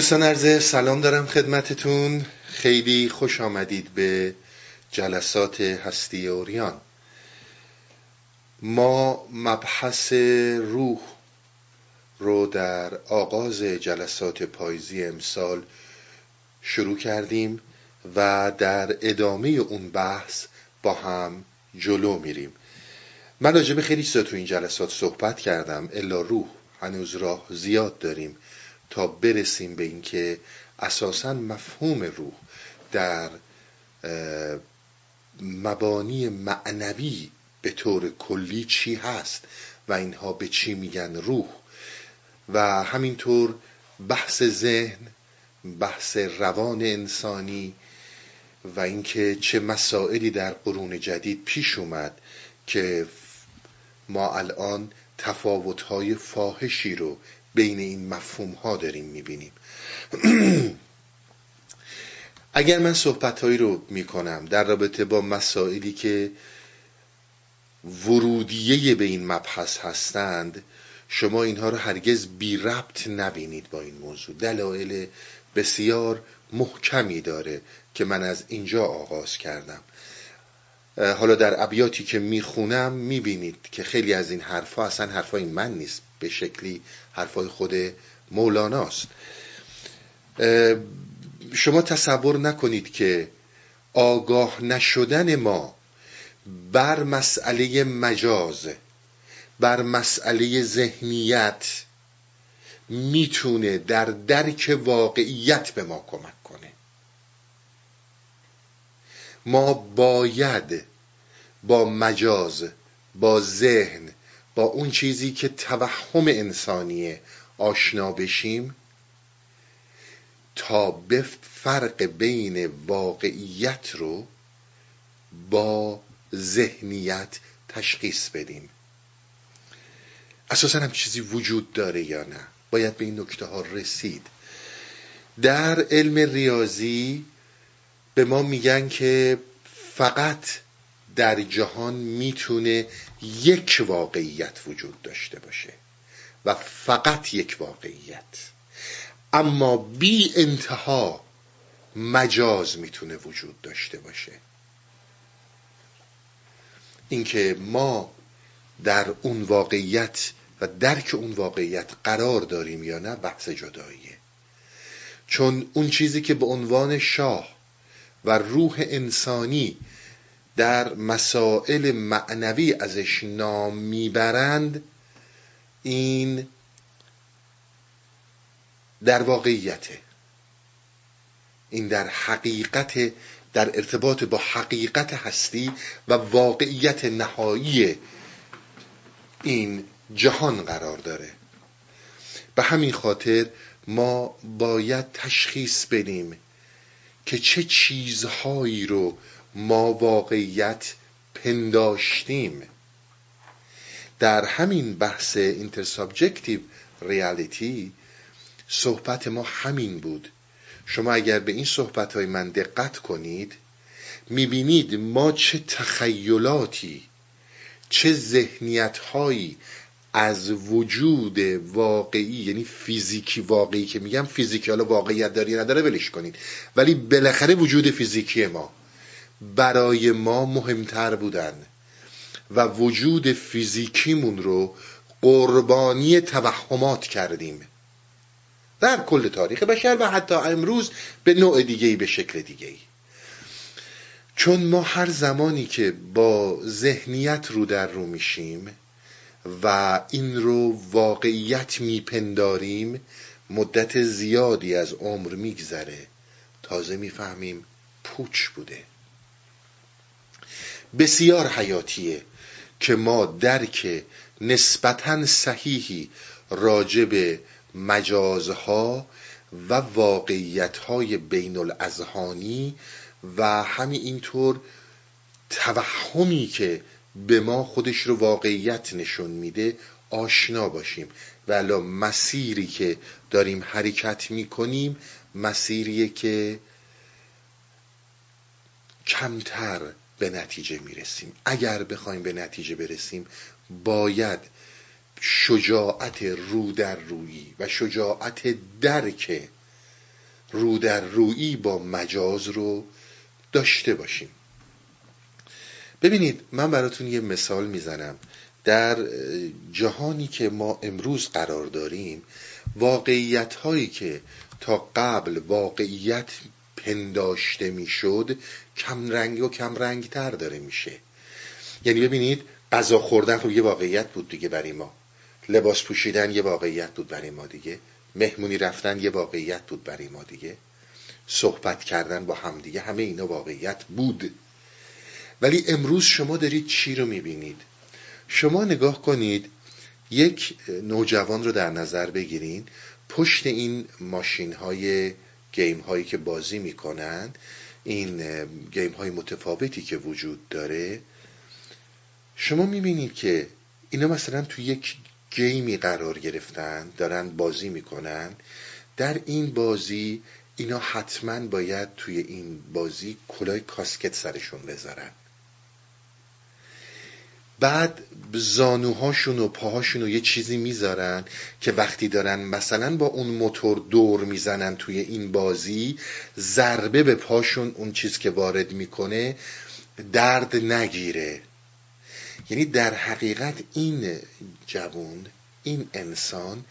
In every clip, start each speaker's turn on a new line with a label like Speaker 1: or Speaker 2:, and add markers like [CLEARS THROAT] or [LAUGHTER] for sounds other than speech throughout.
Speaker 1: دوستان عرض سلام دارم خدمتتون. خیلی خوش آمدید به جلسات هستی اوریان. ما مبحث روح رو در آغاز جلسات پاییزی امسال شروع کردیم و در ادامه اون بحث با هم جلو میریم. من راجب خیلی چیزا تو این جلسات صحبت کردم الا روح هنوز راه زیاد داریم. تا برسیم به اینکه اساسا مفهوم روح در مبانی معنوی به طور کلی چی هست و اینها به چی میگن روح. و همینطور بحث ذهن بحث روان انسانی و اینکه چه مسائلی در قرون جدید پیش اومد که ما الان تفاوت‌های فاحشی رو بین این مفهوم ها داریم می‌بینیم. [CLEARS THROAT] اگر من صحبتهایی رو می‌کنم در رابطه با مسائلی که ورودیه به این مبحث هستند شما اینها رو هرگز بی ربط نبینید با این موضوع. دلایل بسیار محکمی داره که من از اینجا آغاز کردم. حالا در ابیاتی که می‌خونم می‌بینید که خیلی از این حرفها اصلا حرفای من نیست. به شکلی حرفای خود مولاناست. شما تصور نکنید که آگاه نشدن ما بر مسئله مجاز بر مسئله ذهنیت می‌تونه در درک واقعیت به ما کمک کنه. ما باید با مجاز با ذهن با اون چیزی که توهم انسانیه آشنا بشیم تا به فرق بین واقعیت رو با ذهنیت تشخیص بدیم. اساسا هم چیزی وجود داره یا نه؟ باید به این نکته ها رسید. در علم ریاضی به ما میگن که فقط در جهان می‌تونه یک واقعیت وجود داشته باشه و فقط یک واقعیت. اما بی انتها مجاز می‌تونه وجود داشته باشه. اینکه ما در اون واقعیت و درک اون واقعیت قرار داریم یا نه بحث جداییه. چون اون چیزی که به عنوان شاه و روح انسانی در مسائل معنوی ازش نام می‌برند این در واقعیته این در حقیقت در ارتباط با حقیقت هستی و واقعیت نهایی این جهان قرار داره. به همین خاطر ما باید تشخیص بدیم که چه چیزهایی رو ما واقعیت پنداشتیم. در همین بحث intersubjective reality صحبت ما همین بود. شما اگر به این صحبت های من دقت کنید می‌بینید ما چه تخیلاتی چه ذهنیت هایی از وجود واقعی یعنی فیزیکی واقعی که میگم فیزیکی حالا واقعیت داری نداره ولش کنید. ولی بالاخره وجود فیزیکی ما. برای ما مهمتر بودن و وجود فیزیکیمون رو قربانی توهمات کردیم. در کل تاریخ بشر و حتی امروز به نوع دیگهی به شکل دیگهی چون ما هر زمانی که با ذهنیت رو در رو میشیم و این رو واقعیت میپنداریم مدت زیادی از عمر میگذره. تازه می‌فهمیم پوچ بوده. بسیار حیاتیه که ما درک نسبتا صحیحی راجب مجازها و واقعیتهای بین الازهانی و همین اینطور توهمی که به ما خودش رو واقعیت نشون میده آشنا باشیم. ولی مسیری که داریم حرکت می‌کنیم مسیریه که کمتر به نتیجه می‌رسیم. اگر بخوایم به نتیجه برسیم باید شجاعت رو در رویی و شجاعت درک رو در رویی با مجاز رو داشته باشیم. ببینید من براتون یه مثال می‌زنم. در جهانی که ما امروز قرار داریم واقعیت هایی که تا قبل واقعیت پنداشته می‌شد کم رنگ و کم رنگ تر داره میشه. یعنی ببینید غذا خوردن خب یه واقعیت بود دیگه برای ما. لباس پوشیدن یه واقعیت بود برای ما دیگه. مهمونی رفتن یه واقعیت بود برای ما دیگه. صحبت کردن با همدیگه همه اینا واقعیت بود. ولی امروز شما دارید چی رو می‌بینید؟ شما نگاه کنید یک نوجوان رو در نظر بگیرین پشت این ماشین های گیم هایی که بازی می‌کنن این گیم های متفاوتی که وجود داره. شما می‌بینید که اینا مثلا تو یک گیمی قرار گرفتن دارن بازی می‌کنن. در این بازی اینا حتما باید توی این بازی کلای کاسکت سرشون بذارن. بعد زانوهاشون و پاهاشون رو یه چیزی می‌ذارن که وقتی دارن مثلا با اون موتور دور می‌زنن توی این بازی ضربه به پاشون اون چیز که وارد می‌کنه درد نگیره. یعنی در حقیقت این جوون این انسان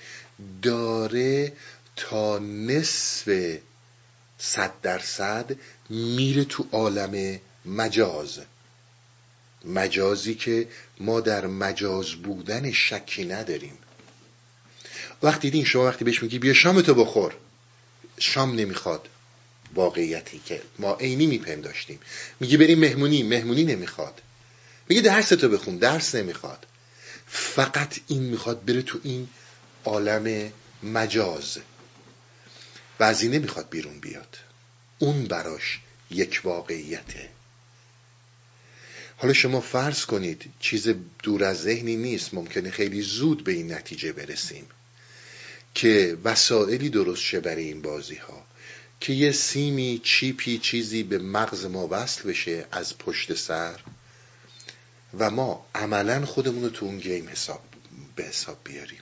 Speaker 1: داره تا نصف صد درصد میره تو عالم مجاز. مجازی که ما در مجاز بودن شکی نداریم. وقتی دیدین شما وقتی بهش میگی بیا شامتو بخور شام نمی‌خواد واقعیتی که ما عینی میپنداشتیم میگی بریم مهمونی مهمونی نمی‌خواد. میگه درس تو بخون درس نمی‌خواد. فقط این می‌خواد بره تو این عالم مجاز. و از این نمی‌خواد بیرون بیاد. اون براش یک واقعیته. حالا شما فرض کنید چیز دور از ذهنی نیست ممکنه خیلی زود به این نتیجه برسیم که وسائلی درست شه برای این بازی ها که یه سیمی چیپی چیزی به مغز ما وصل بشه از پشت سر و ما عملا خودمون رو تو اون گیم حساب به حساب بیاریم.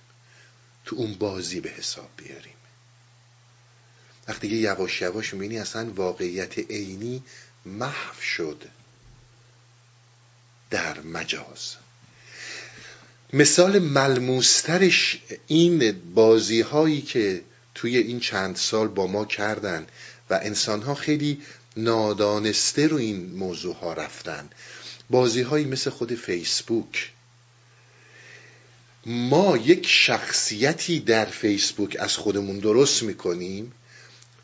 Speaker 1: تو اون بازی به حساب بیاریم. وقتی یواش یواش می‌بینی اصلا واقعیت عینی محو شد. در مجاز. مثال ملموسترش این بازی هایی که توی این چند سال با ما کردن و انسان ها خیلی نادانسته رو این موضوع ها رفتن. بازی هایی مثل خود فیسبوک. ما یک شخصیتی در فیسبوک از خودمون درست می‌کنیم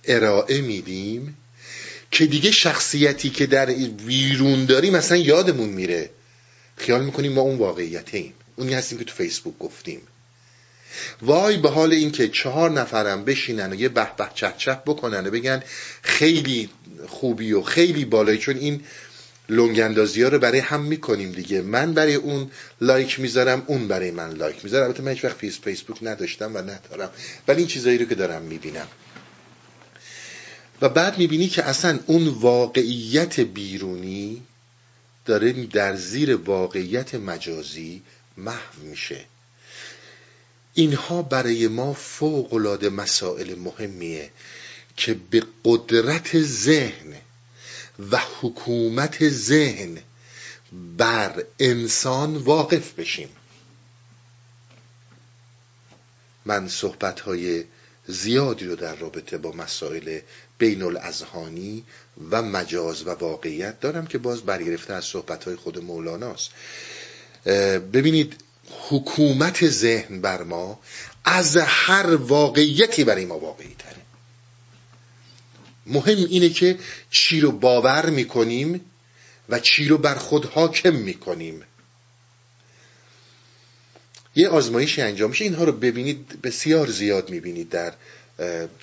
Speaker 1: ارائه میدیم که دیگه شخصیتی که در بیرون داریم مثلا یادمون میره. خیال می‌کنیم ما اون واقعیت ایم اونی هستیم که تو فیسبوک گفتیم. وای به حال این که چهار نفرم بشینن و یه به به چه چه بکنن و بگن خیلی خوبی و خیلی بالایی چون این لایک ها رو برای هم می‌کنیم دیگه. من برای اون لایک می‌ذارم اون برای من لایک می‌ذارم البته من هیچ وقت فیسبوک نداشتم و ندارم. ولی این چیزایی رو که دارم می‌بینم. و بعد می‌بینی که اصلا اون واقعیت بیرونی داره در زیر واقعیت مجازی محو میشه. اینها برای ما فوق العاده مسائل مهمیه که به قدرت ذهن و حکومت ذهن بر انسان واقف بشیم. من صحبت های زیادی رو در رابطه با مسائل بین الازهانی و مجاز و واقعیت دارم که باز برگرفته از صحبت های خود مولاناست. ببینید حکومت ذهن بر ما از هر واقعیتی برای ما واقعی تره مهم اینه که چی رو باور می‌کنیم و چی رو بر خود حاکم می‌کنیم. یه آزمایشی انجام میشه. اینها رو ببینید بسیار زیاد می‌بینید در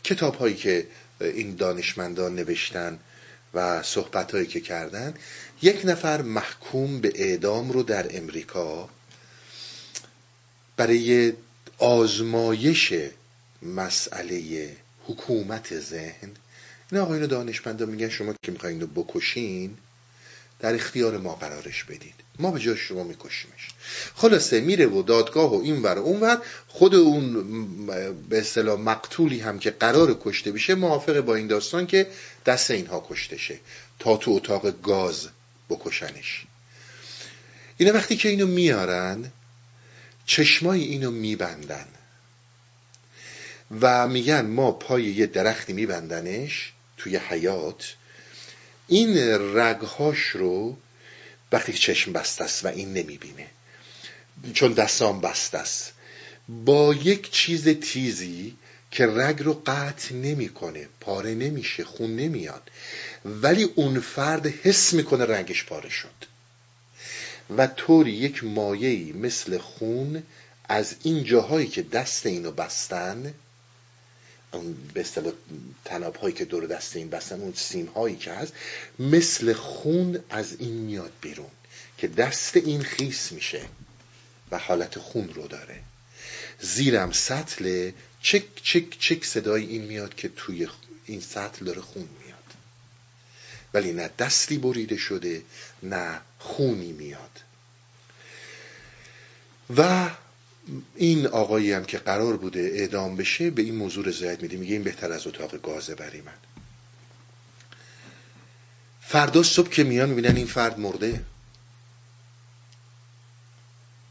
Speaker 1: کتاب هایی که این دانشمندان نوشتن و صحبت هایی که کردن. یک نفر محکوم به اعدام رو در امریکا برای آزمایش مسئله حکومت ذهن. این آقایون دانشمندان میگن شما که می‌خواین رو بکشین در اختیار ما قرارش بدید. ما به جای شما میکشیمش. خلاصه میره و دادگاه و این ور اون ور خود اون به اصطلاح مقتولی هم که قرار کشته بشه موافق با این داستان که دست اینها کشته شه. تا تو اتاق گاز بکشنش. اینا وقتی که اینو میارن چشمای اینو میبندن. و میگن ما پای یه درختی میبندنش توی حیات این رگهاش رو وقتی چشم بسته است و این نمی‌بینه. چون دستام بسته است. با یک چیز تیزی که رگ رو قطع نمی‌کنه پاره نمیشه خون نمیاد. ولی اون فرد حس می‌کنه رنگش پاره شد. و طوری یک مایهی مثل خون از این جاهایی که دست اینو بستن به اصطلاح تناب هایی که دور دست این بستن اون سیم هایی که هست مثل خون از این میاد بیرون که دست این خیس میشه و حالت خون رو داره. زیرم سطل چک چک چک صدای این میاد که توی این سطل داره خون میاد. ولی نه دستی بریده شده نه خونی میاد. و این آقایی هم که قرار بوده اعدام بشه به این موضوع رضایت میده. میگه این بهتر از اتاق گازه برای من. فردا صبح که میان می‌بینن این فرد مرده.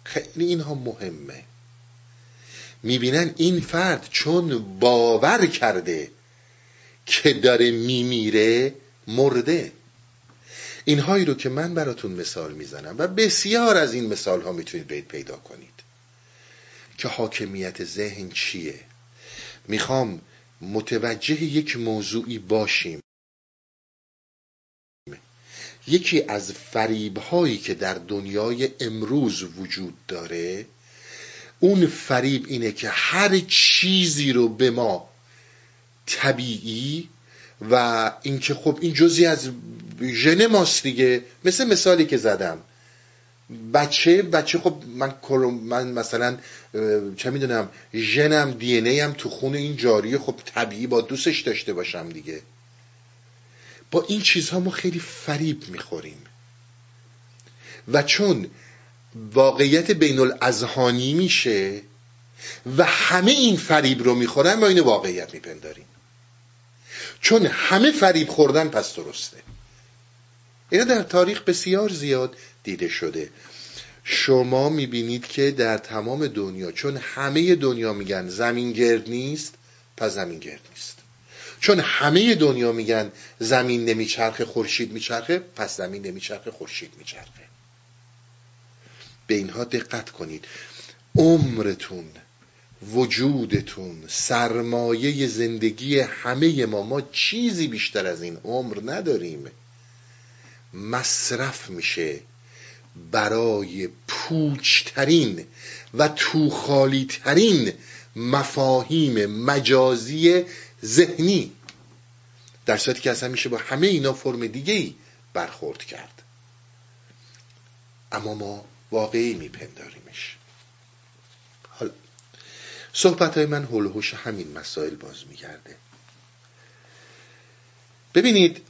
Speaker 1: خیلی اینها مهمه. می‌بینن این فرد چون باور کرده که داره میمیره مرده. اینهایی رو که من براتون مثال می‌زنم و بسیار از این مثال ها می‌تونید پیدا کنید. که حاکمیت ذهن چیه؟ می‌خوام متوجه یک موضوعی باشیم. یکی از فریب هایی که در دنیای امروز وجود داره اون فریب اینه که هر چیزی رو به ما طبیعی و اینکه خب این جزی از ژن ماست دیگه. مثل مثالی که زدم. بچه بچه خب من من مثلا چه می‌دونم ژنم دی ای هم تو خون این جاریه خب طبیعی با دوستش داشته باشم دیگه. با این چیزها ما خیلی فریب می‌خوریم. و چون واقعیت بین الازهانی میشه و همه این فریب رو می‌خورن ما اینو واقعیت میپنداریم. چون همه فریب خوردن پس درسته. اینا در تاریخ بسیار زیاد دیده شده. شما می‌بینید که در تمام دنیا چون همه دنیا میگن زمین گرد نیست پس زمین گرد نیست. چون همه دنیا میگن زمین نمیچرخه خورشید میچرخه پس زمین نمیچرخه خورشید میچرخه. به اینها دقت کنید. عمرتون وجودتون سرمایه زندگی همه ما ما چیزی بیشتر از این عمر نداریم. مصرف میشه. برای پوچترین و توخالی ترین مفاهیم مجازی ذهنی. در صورتی که اصلا میشه با همه اینا فرم دیگه ای برخورد کرد. اما ما واقعی میپنداریمش. حالا صحبت های من هلوهوش همین مسائل باز میگرده. ببینید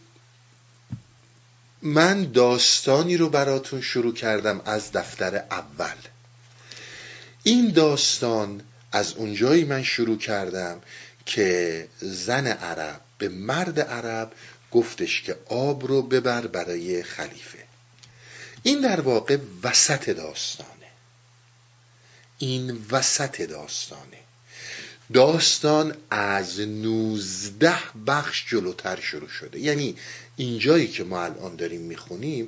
Speaker 1: من داستانی رو براتون شروع کردم از دفتر اول. این داستان از اونجایی من شروع کردم که زن عرب به مرد عرب گفتش که آب رو ببر برای خلیفه. این در واقع وسط داستانه. این وسط داستانه. داستان از نوزده بخش جلوتر شروع شده. یعنی اینجایی که ما الان داریم می‌خونیم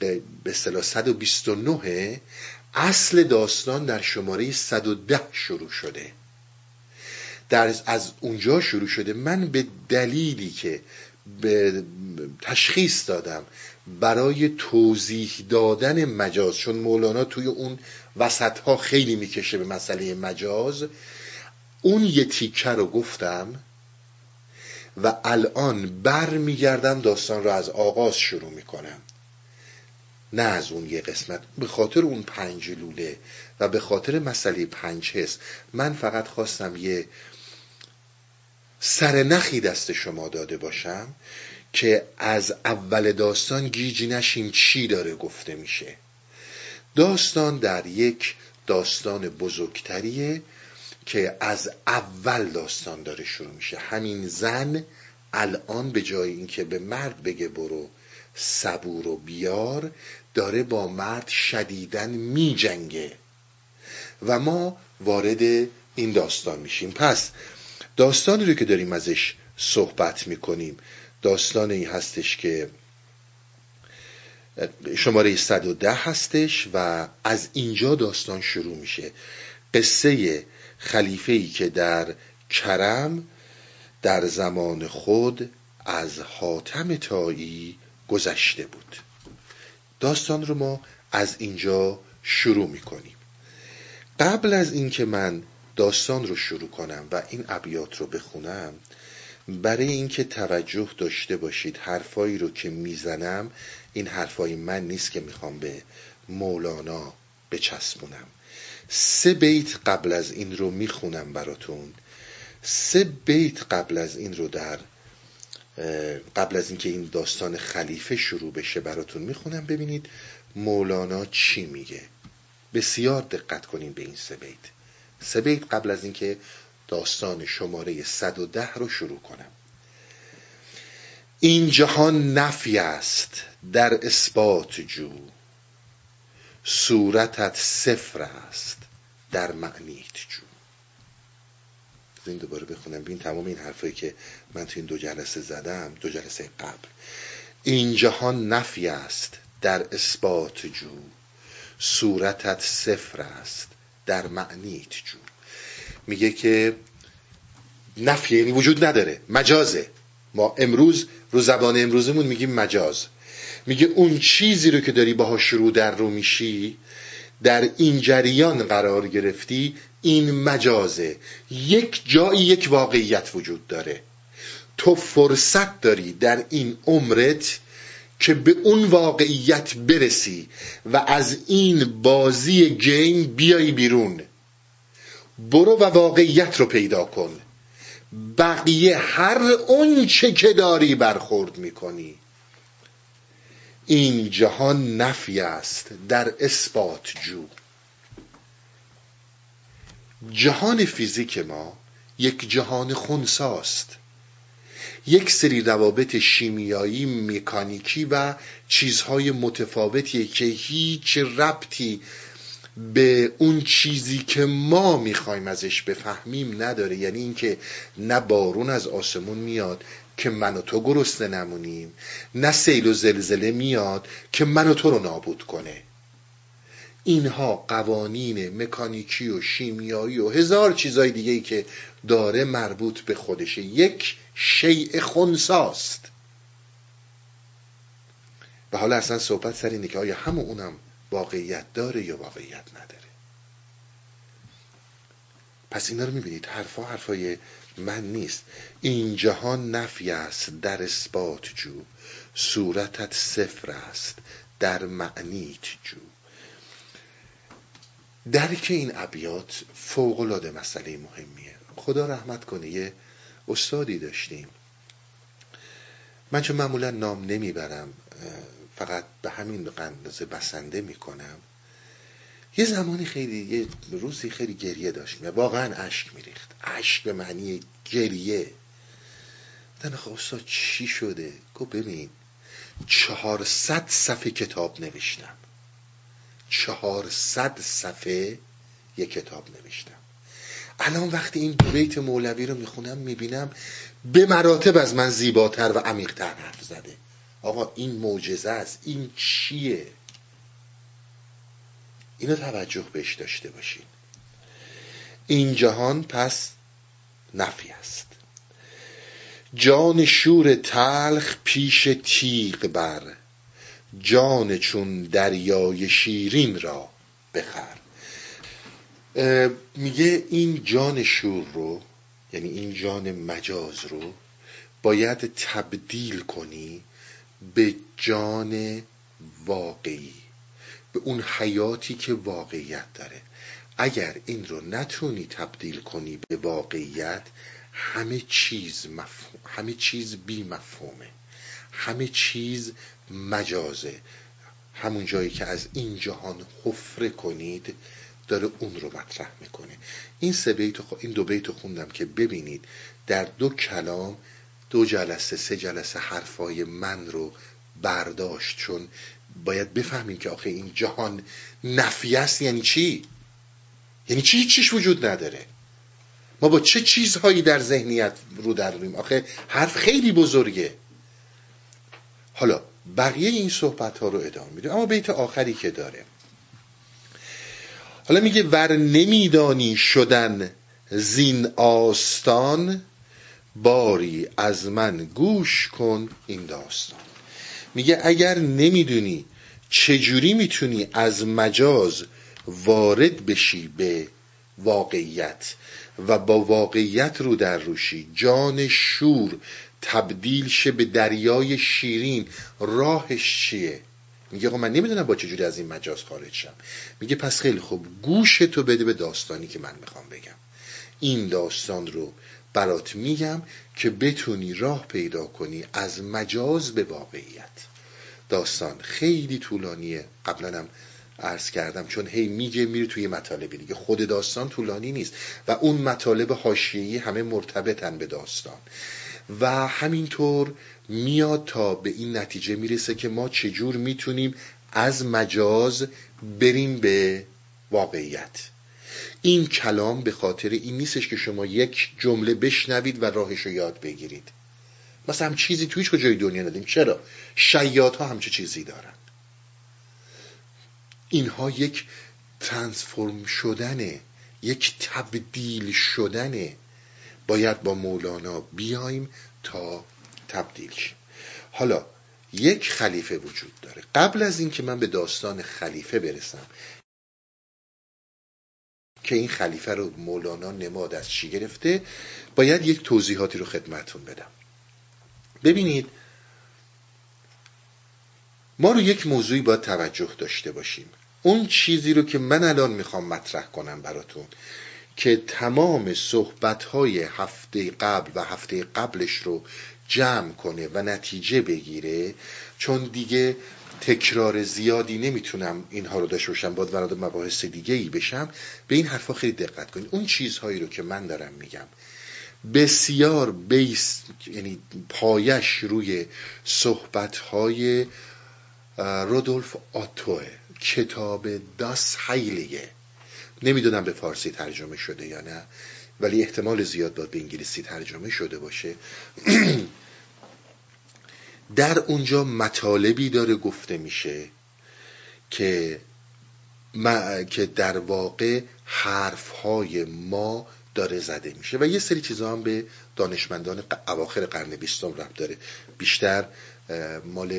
Speaker 1: به اصطلاح 129 اصل داستان در شماره 110 شروع شده. در از اونجا شروع شده. من به دلیلی که به تشخیص دادم برای توضیح دادن مجاز چون مولانا توی اون وسط ها خیلی می‌کشه به مسئله مجاز اون یه تیکه رو گفتم. و الان بر میگردم داستان رو از آغاز شروع می‌کنم. نه از اون یه قسمت به خاطر اون پنج لوله و به خاطر مسئله پنج حس من فقط خواستم یه سرنخی دست شما داده باشم که از اول داستان گیج نشیم چی داره گفته میشه. داستان در یک داستان بزرگتریه که از اول داستان داره شروع میشه. همین زن الان به جای اینکه به مرد بگه برو صبور و بیار داره با مرد شدیدن می جنگه و ما وارد این داستان میشیم. پس داستانی رو که داریم ازش صحبت می‌کنیم داستانی هستش که شماره 110 هستش و از اینجا داستان شروع میشه. قصه خلیفه ای که در کرم در زمان خود از حاتم تایی گذشته بود. داستان رو ما از اینجا شروع می‌کنیم. قبل از اینکه من داستان رو شروع کنم و این ابیات رو بخونم برای اینکه توجه داشته باشید حرفایی رو که می‌زنم این حرفای من نیست که می‌خوام به مولانا بچسبونم. سه بیت قبل از این رو می‌خونم براتون. سه بیت قبل از این رو در قبل از اینکه این داستان خلیفه شروع بشه براتون می‌خونم. ببینید مولانا چی میگه. بسیار دقت کنین به این سه بیت. سه بیت قبل از اینکه داستان شماره 110 رو شروع کنم. این جهان نفی است در اثبات جو. صورتت صفر است در معنیت جو. این دوباره بخونم. ببین تمام این حرفایی که من تو این دو جلسه زدم دو جلسه قبل. این جهان نفی است در اثبات جو. صورتت صفر است در معنیت جو. میگه که نفی یعنی وجود نداره مجازه. ما امروز رو زبان امروزمون میگیم مجاز. میگه اون چیزی رو که داری باهاش رو در رو میشی در این جریان قرار گرفتی این مجازه. یک جایی یک واقعیت وجود داره. تو فرصت داری در این عمرت که به اون واقعیت برسی و از این بازی گیم بیای بیرون. برو و واقعیت رو پیدا کن. بقیه هر اون چه که داری برخورد می‌کنی. این جهان نفی است در اثبات جو. جهان فیزیک ما یک جهان خونساست. یک سری روابط شیمیایی مکانیکی و چیزهای متفاوتی که هیچ ربطی به اون چیزی که ما می‌خوایم ازش بفهمیم نداره. یعنی اینکه نه بارون از آسمون میاد که من و تو گرسنه نمونیم. نه سیل و زلزله میاد که من و تو رو نابود کنه. اینها قوانین مکانیکی و شیمیایی و هزار چیزای دیگه که داره مربوط به خودشه. یک شیء خونساست. و حالا اصلا صحبت سر اینه که آیا همون اونم واقعیت داره یا واقعیت نداره؟ پس اینا رو می‌بینید. حرفا حرفای من نیست. این جهان نفی است در اثبات جو. صورتت صفر است در معنیت جو. درک این ابیات فوقالعاده مسئله مهمیه. خدا رحمت کنه یه استادی داشتیم. من چون معمولا نام نمی‌برم فقط به همین قندازه بسنده می‌کنم. یه زمانی خیلی یه روزی خیلی گریه داشت واقعا اشک میریخت. اشک به معنی گریه. دن استاد چی شده؟ گفت ببین چهارصد صفحه کتاب نوشتم. چهارصد صفحه یه کتاب نوشتم. الان وقتی این بیت مولوی رو می‌خونم می‌بینم به مراتب از من زیباتر و عمیقتر حرف زده. آقا این معجزه است. این چیه؟ اینو توجه بهش داشته باشین. این جهان پس نفی است. جان شور تلخ پیش تیغ بر. جان چون دریای شیرین را بخر. میگه این جان شور رو یعنی این جان مجاز رو باید تبدیل کنی به جان واقعی. به اون حیاتی که واقعیت داره. اگر این رو نتونی تبدیل کنی به واقعیت همه چیز مفهوم همه چیز بی مفهومه همه چیز مجازه. همون جایی که از این جهان حفره کنید داره اون رو مطرح می‌کنه. این سه بیت این دو بیت خوندم که ببینید در دو کلام دو جلسه سه جلسه حرفای من رو برداشت. چون باید بفهمیم که آخه این جهان نفی است یعنی چی؟ یعنی چی چیش وجود نداره؟ ما با چه چیزهایی در ذهنیت رو در رویم آخه حرف خیلی بزرگه. حالا بقیه این صحبت ها رو ادامه میده اما بیت آخری که داره. حالا میگه ور نمیدانی شدن زین آستان باری از من گوش کن این داستان. میگه اگر نمی‌دونی چجوری می‌تونی از مجاز وارد بشی به واقعیت و با واقعیت رو در روشی جان شور تبدیل شه به دریای شیرین راهش چیه؟ میگه آقا من نمی‌دونم با چجوری از این مجاز خارج شم. میگه پس خیلی خوب گوش تو بده به داستانی که من می‌خوام بگم. این داستان رو برات میگم که بتونی راه پیدا کنی از مجاز به واقعیت. داستان خیلی طولانیه. قبلا هم عرض کردم چون هی میگه میره توی مطالبی دیگه. خود داستان طولانی نیست و اون مطالب حاشیه‌ای همه مرتبطن به داستان. و همینطور میاد تا به این نتیجه می‌رسه که ما چجور می‌تونیم از مجاز بریم به واقعیت. این کلام به خاطر این نیستش که شما یک جمله بشنوید و راهش رو یاد بگیرید. مثلا هم چیزی تویش کجای دنیا ندیم چرا؟ شیاد ها همچه چیزی دارن. اینها یک ترانسفورم شدنه یک تبدیل شدنه. باید با مولانا بیایم تا تبدیل شیم. حالا یک خلیفه وجود داره. قبل از اینکه من به داستان خلیفه برسم که این خلیفه رو مولانا نماد از چی گرفته باید یک توضیحاتی رو خدمتون بدم. ببینید ما رو یک موضوعی باید توجه داشته باشیم. اون چیزی رو که من الان می‌خوام مطرح کنم براتون که تمام صحبت های هفته قبل و هفته قبلش رو جمع کنه و نتیجه بگیره چون دیگه تکرار زیادی نمی‌تونم اینها رو داشته باشم باید وارد مباحث دیگه ای بشم. به این حرفا خیلی دقت کنید. اون چیزهایی رو که من دارم میگم بسیار بیس یعنی پایش روی صحبت های رودولف آتوه کتاب داس هیلیه نمی‌دونم به فارسی ترجمه شده یا نه ولی احتمال زیاد باید به انگلیسی ترجمه شده باشه. [CLEARS THROAT] در اونجا مطالبی داره گفته میشه که که در واقع حرفهای ما داره زده میشه و یه سری چیزا هم به دانشمندان اواخر قرن بیستم رفت داره. بیشتر مال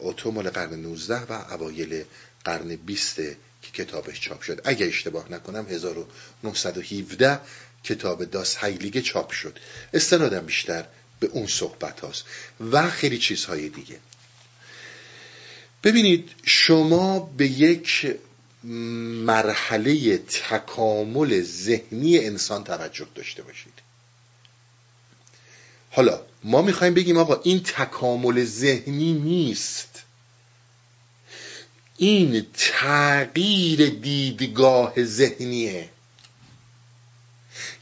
Speaker 1: اوتو مال قرن 19 و اوایل قرن 20 که کتابش چاپ شد. اگه اشتباه نکنم 1917 کتاب داس هیلیگه چاپ شد. استنادم بیشتر. به اون صحبت هاست و خیلی چیزهای دیگه. ببینید شما به یک مرحله تکامل ذهنی انسان توجه داشته باشید. حالا ما می‌خوایم بگیم آقا این تکامل ذهنی نیست. این تغییر دیدگاه ذهنیه.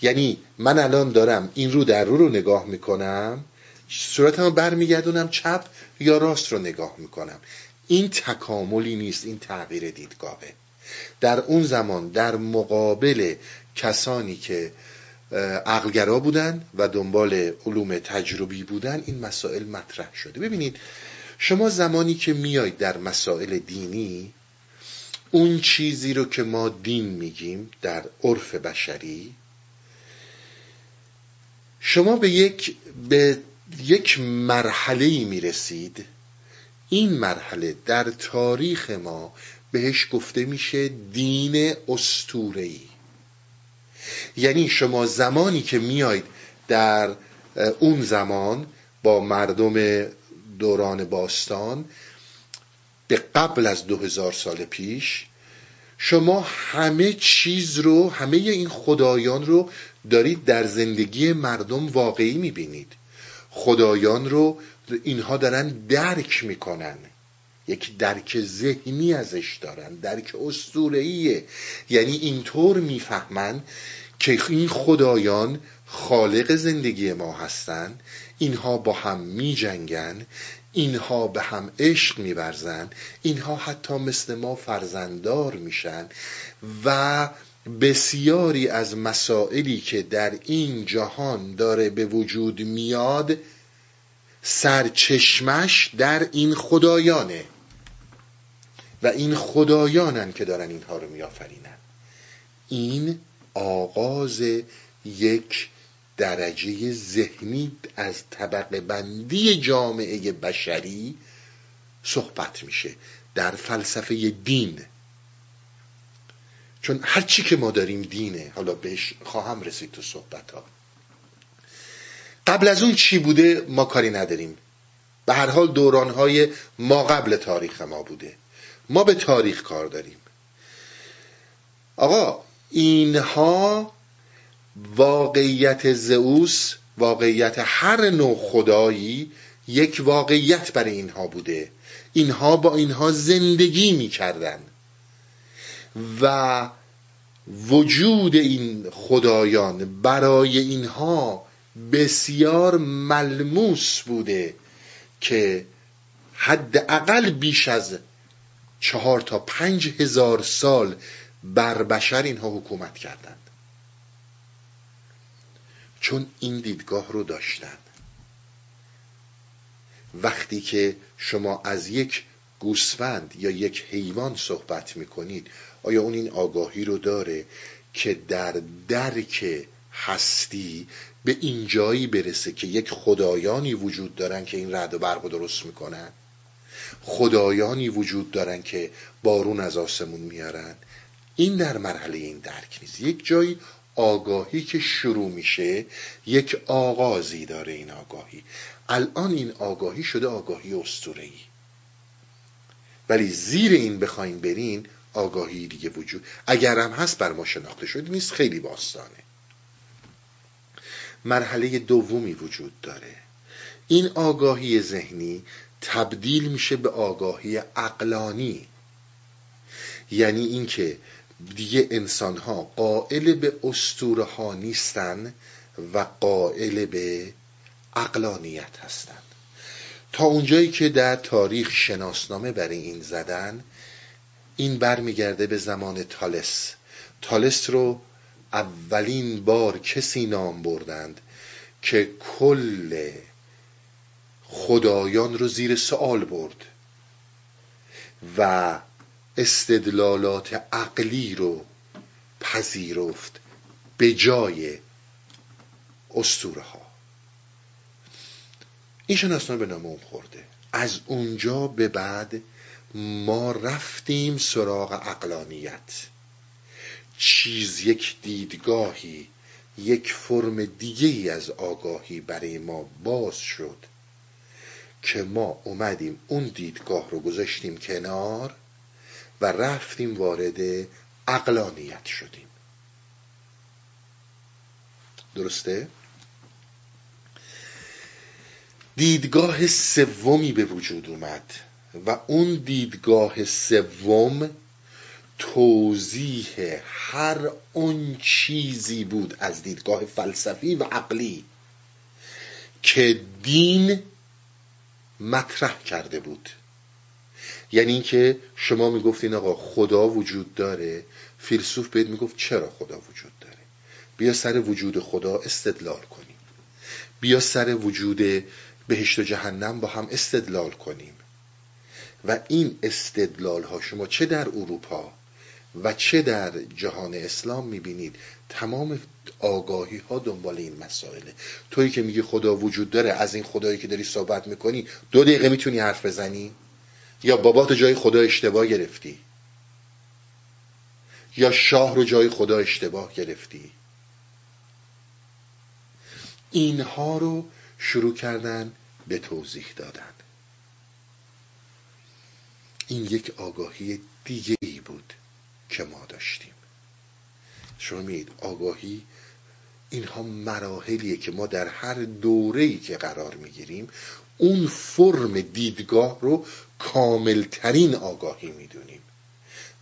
Speaker 1: یعنی من الان دارم این رو در رو رو نگاه می‌کنم صورتم رو برمیگردونم چپ یا راست رو نگاه می‌کنم. این تکاملی نیست این تغییر دیدگاهه. در اون زمان در مقابل کسانی که عقلگرا بودن و دنبال علوم تجربی بودن این مسائل مطرح شده. ببینید شما زمانی که میاید در مسائل دینی اون چیزی رو که ما دین میگیم در عرف بشری شما به یک به یک مرحله می رسید این مرحله در تاریخ ما بهش گفته میشه دین استورهی یعنی شما زمانی که میاید در اون زمان با مردم دوران باستان به قبل از دو هزار سال پیش شما همه چیز رو همه این خدایان رو دارید در زندگی مردم واقعی می‌بینید. خدایان رو اینها دارن درک می‌کنن. یک درک ذهنی ازش دارن درک اسطوره‌ایه. یعنی اینطور می‌فهمن که این خدایان خالق زندگی ما هستند اینها با هم می جنگن اینها به هم عشق میورزن اینها حتی مثل ما فرزندار میشن و بسیاری از مسائلی که در این جهان داره به وجود میاد سرچشمش در این خدایانه. و این خدایانن که دارن اینها رو میآفرینن. این آغاز یک درجه ذهنی از طبقه بندی جامعه بشری صحبت میشه. در فلسفه دین چون هر چی که ما داریم دینه. حالا بهش خواهم رسید تو صحبت ها قبل از اون چی بوده؟ ما کاری نداریم. به هر حال دورانهای ما قبل تاریخ ما بوده. ما به تاریخ کار داریم. آقا اینها واقعیت زئوس واقعیت هر نوع خدایی یک واقعیت برای اینها بوده. اینها با اینها زندگی می‌کردن. و وجود این خدایان برای اینها بسیار ملموس بوده که حداقل بیش از چهار تا پنج هزار سال بر بشر اینها حکومت کردند. چون این دیدگاه رو داشتن وقتی که شما از یک گوسفند یا یک حیوان صحبت می‌کنید آیا اون این آگاهی رو داره که در درک هستی به اینجایی برسه که یک خدایانی وجود دارن که این رد و برق درست می‌کنن؟ خدایانی وجود دارن که بارون از آسمون میارن. این در مرحله این درک نیست. یک جایی آگاهی که شروع میشه یک آغازی داره این آگاهی. الان این آگاهی شده آگاهی استورهی ولی زیر این بخواین برین آگاهی دیگه وجود اگر هم هست بر ما شناخته شده نیست خیلی باستانه. مرحله دومی وجود داره. این آگاهی ذهنی تبدیل میشه به آگاهی اقلانی یعنی اینکه دیگه انسان ها قائل به استوره ها نیستن و قائل به اقلانیت هستند تا اونجایی که در تاریخ شناسنامه برای این زدن این برمیگرده به زمان تالس. تالس رو اولین بار کسی نام بردند که کل خدایان رو زیر سوال برد و استدلالات عقلی رو پذیرفت به جای استوره ها این شناسنامه به نام اون خورده. از اونجا به بعد ما رفتیم سراغ اقلانیت چیز یک دیدگاهی یک فرم دیگه ای از آگاهی برای ما باز شد که ما اومدیم اون دیدگاه رو گذاشتیم کنار و رفتیم وارد اقلانیت شدیم. درسته؟ دیدگاه سومی به وجود اومد. و اون دیدگاه سوم توضیح هر اون چیزی بود از دیدگاه فلسفی و عقلی که دین مطرح کرده بود. یعنی اینکه شما می‌گفتین آقا خدا وجود داره فیلسوف بهت می‌گفت چرا خدا وجود داره؟ بیا سر وجود خدا استدلال کنیم. بیا سر وجود بهشت و جهنم با هم استدلال کنیم. و این استدلال ها شما چه در اروپا و چه در جهان اسلام می‌بینید تمام آگاهی ها دنبال این مسائله. تویی که میگی خدا وجود داره از این خدایی که داری صحبت می‌کنی دو دقیقه می‌تونی حرف بزنی؟ یا بابات جای خدا اشتباه گرفتی؟ یا شاه رو جای خدا اشتباه گرفتی؟ اینها رو شروع کردن به توضیح دادن. این یک آگاهی دیگه ای بود که ما داشتیم. شما میید آگاهی اینها مراحلیه که ما در هر دوره‌ای که قرار می‌گیریم اون فرم دیدگاه رو کاملترین آگاهی می‌دونیم.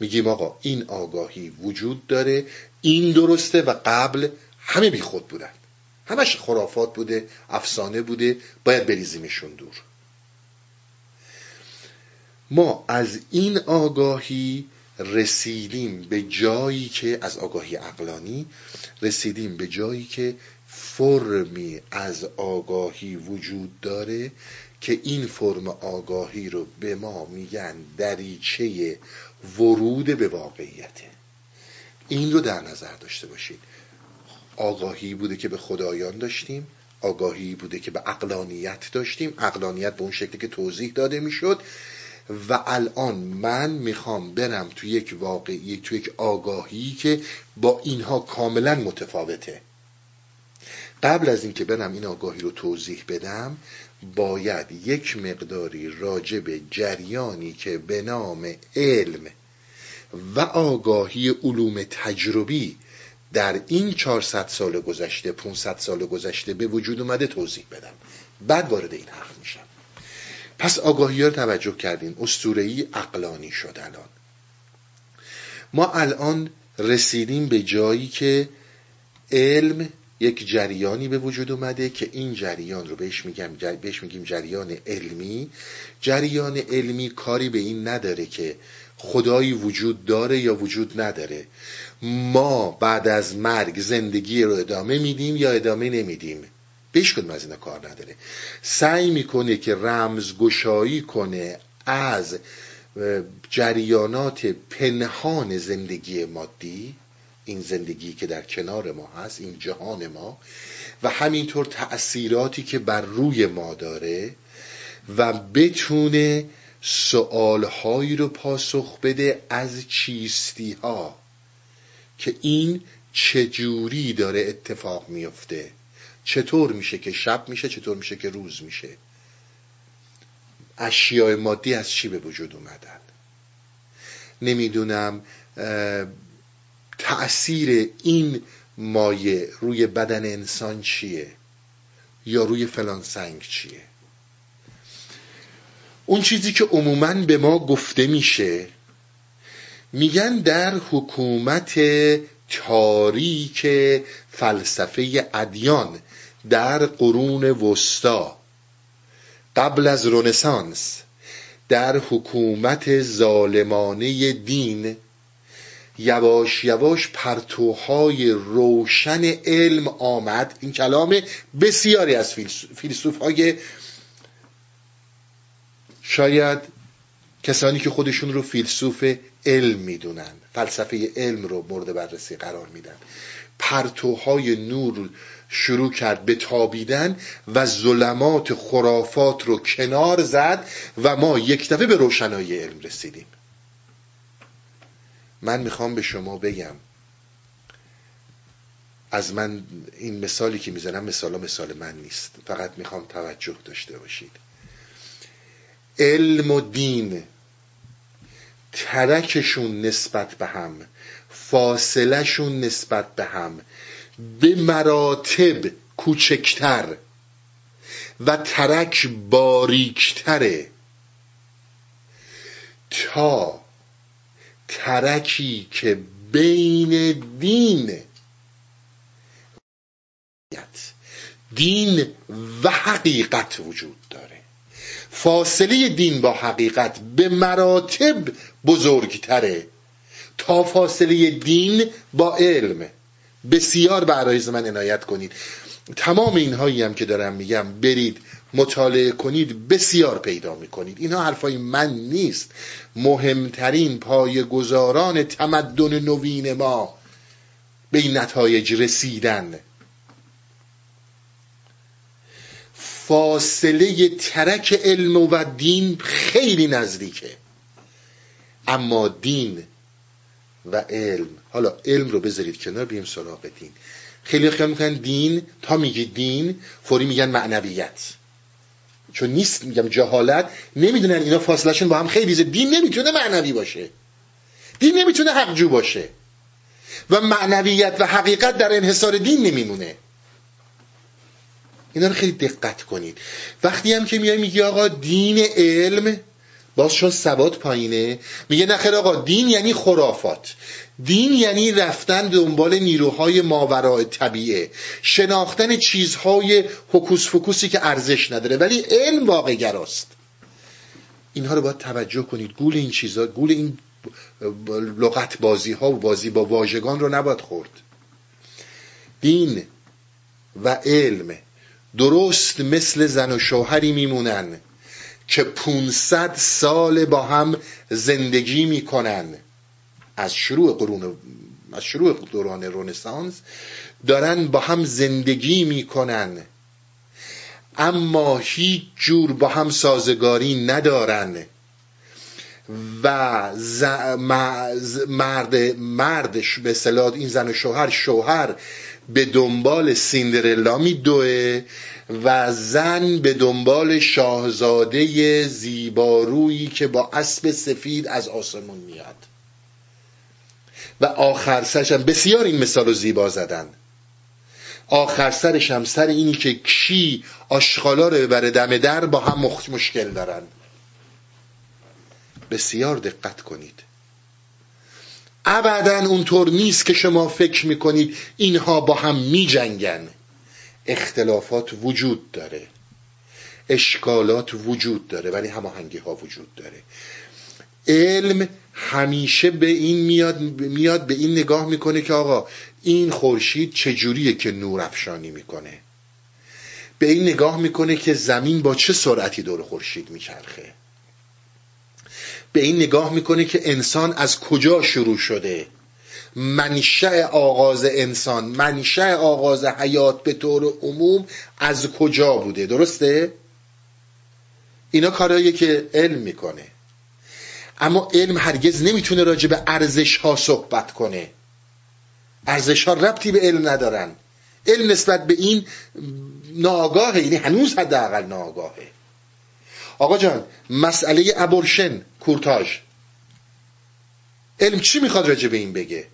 Speaker 1: میگیم آقا این آگاهی وجود داره این درسته و قبل همه بی خود بودن. همش خرافات بوده افسانه بوده باید بریزیمشون دور. ما از این آگاهی رسیدیم به جایی که از آگاهی اقلانی رسیدیم به جایی که فرمی از آگاهی وجود داره که این فرم آگاهی رو به ما میگن دریچه ورود به واقعیته این رو در نظر داشته باشید. آگاهی بوده که به خدایان داشتیم آگاهی بوده که به اقلانیت داشتیم. اقلانیت به اون شکلی که توضیح داده می‌شد و الان من می‌خوام برم تو یک واقعی تو یک آگاهی که با اینها کاملا متفاوته. قبل از اینکه برم این آگاهی رو توضیح بدم باید یک مقداری راجع به جریانی که به نام علم و آگاهی علوم تجربی در این 400 سال گذشته 500 سال گذشته به وجود اومده توضیح بدم. بعد وارد این حرف میشم. پس آگاهی ها رو توجه کردیم استورهی اقلانی شد الان. ما الان رسیدیم به جایی که علم یک جریانی به وجود اومده که این جریان رو بهش میگم بهش میگیم جریان علمی. جریان علمی کاری به این نداره که خدایی وجود داره یا وجود نداره. ما بعد از مرگ زندگی رو ادامه میدیم یا ادامه نمیدیم؟ بهش کدوم از اینا کار نداره. سعی می‌کنه که رمزگشایی کنه از جریانات پنهان زندگی مادی این زندگی که در کنار ما هست این جهان ما و همینطور تأثیراتی که بر روی ما داره و بتونه سوالهایی رو پاسخ بده از چیستی ها که این چجوری داره اتفاق میفته چطور میشه که شب میشه چطور میشه که روز میشه؟ اشیاء مادی از چی به وجود اومدن؟ نمی‌دونم تأثیر این مایه روی بدن انسان چیه؟ یا روی فلان سنگ چیه؟ اون چیزی که عموما به ما گفته میشه میگن در حکومت تاریک فلسفه ادیان در قرون وسطا قبل از رونسانس در حکومت ظالمانه دین یواش یواش پرتوهای روشن علم آمد. این کلام بسیاری از فیلسوف های شاید کسانی که خودشون رو فیلسوف علم می‌دونن فلسفه علم رو مورد بررسی قرار میدن. پرتوهای نور شروع کرد به تابیدن و ظلمات خرافات رو کنار زد و ما یک دفعه به روشنایی علم رسیدیم. من می‌خوام به شما بگم از من این مثالی که می‌زنم مثالا مثال من نیست. فقط می‌خوام توجه داشته باشید. علم و دین ترکشون نسبت به هم فاصلهشون نسبت به هم به مراتب کوچکتر و ترک باریکتره. تا ترکی که بین دین دین و حقیقت وجود داره. فاصله دین با حقیقت به مراتب بزرگتره. تا فاصله دین با علم. بسیار به عرایز من عنایت کنید. تمام اینهایی هم که دارم میگم برید مطالعه کنید بسیار پیدا می‌کنید. اینها حرفای من نیست. مهمترین گذاران تمدن نوین ما به این نتایج رسیدن. فاصله ترک علم و دین خیلی نزدیکه. اما دین و علم. حالا علم رو بذارید کنار بیم سراغ دین. خیلی خیلی می‌کنن دین تا میگی دین فوری میگن معنویت. چون نیست میگم جهالت نمی‌دونن اینا فاصلهشون با هم خیلی زیاد دین نمی‌تونه معنوی باشه. دین نمی‌تونه حقجو باشه. و معنویت و حقیقت در انحصار دین نمیمونه. اینا رو خیلی دقت کنید. وقتی هم که میای میگی آقا دین علم باز چون سواد پایینه. میگه نخیر آقا دین یعنی خرافات. دین یعنی رفتن دنبال نیروهای ماورای طبیعه. شناختن چیزهای حکوس فکوسی که ارزش نداره. ولی علم واقع گراست. اینها رو باید توجه کنید. گول این چیزها گول این لغت بازی ها و بازی با واژگان رو نباید خورد. دین و علم درست مثل زن و شوهری میمونن. که 500 سال با هم زندگی می‌کنن. از شروع قرون از شروع دوران رنسانس دارن با هم زندگی می‌کنن. اما هیچ جور با هم سازگاری ندارن. و مرد مردش به صلاح این زن و شوهر شوهر به دنبال سیندرلا میدوه و زن به دنبال شاهزاده زیبارویی که با اسب سفید از آسمون میاد. و آخر سرش هم بسیار این مثال رو زیبا زدن. آخر سرش هم سر اینی که کی آشغالا رو ببره دم در با هم مشکل دارن. بسیار دقت کنید. ابدا اونطور نیست که شما فکر می‌کنید اینها با هم میجنگن. اختلافات وجود داره. اشکالات وجود داره ولی هماهنگی ها وجود داره. علم همیشه به این میاد میاد به این نگاه می‌کنه که آقا این خورشید چجوریه که نور افشانی می‌کنه؟ به این نگاه می‌کنه که زمین با چه سرعتی دور خورشید میچرخه؟ به این نگاه می‌کنه که انسان از کجا شروع شده؟ منشأ آغاز انسان منشأ آغاز حیات به طور عموم از کجا بوده؟ درسته؟ اینا کارهایی که علم می‌کنه. اما علم هرگز نمی‌تونه راجع به ارزش ها صحبت کنه. ارزش ها ربطی به علم ندارن. علم نسبت به این ناگاهه یعنی هنوز حداقل ناگاهه آقا جان مسئله ابورشن کورتاژ. علم چی می‌خواد راجع به این بگه؟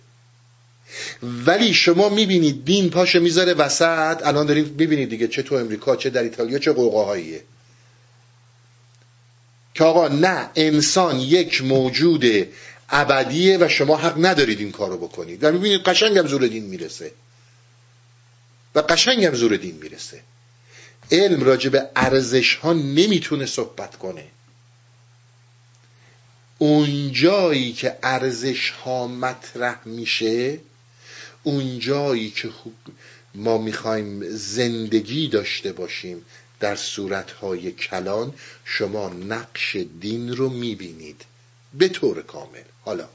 Speaker 1: ولی شما می‌بینید دین پاشه می‌ذاره وسط. الان دارید می‌بینید دیگه چه تو امریکا چه در ایتالیا چه قوقاهاییه. که آقا نه انسان یک موجود ابدیه و شما حق ندارید این کارو بکنید. و می‌بینید قشنگم زور دین می‌رسه. و قشنگم زور دین می‌رسه. علم راجع به ارزش ها نمی‌تونه صحبت کنه. اون جایی که ارزش ها مطرح میشه اون جایی که ما می‌خوایم زندگی داشته باشیم در صورتهای کلان شما نقش دین رو می‌بینید. به طور کامل. حالا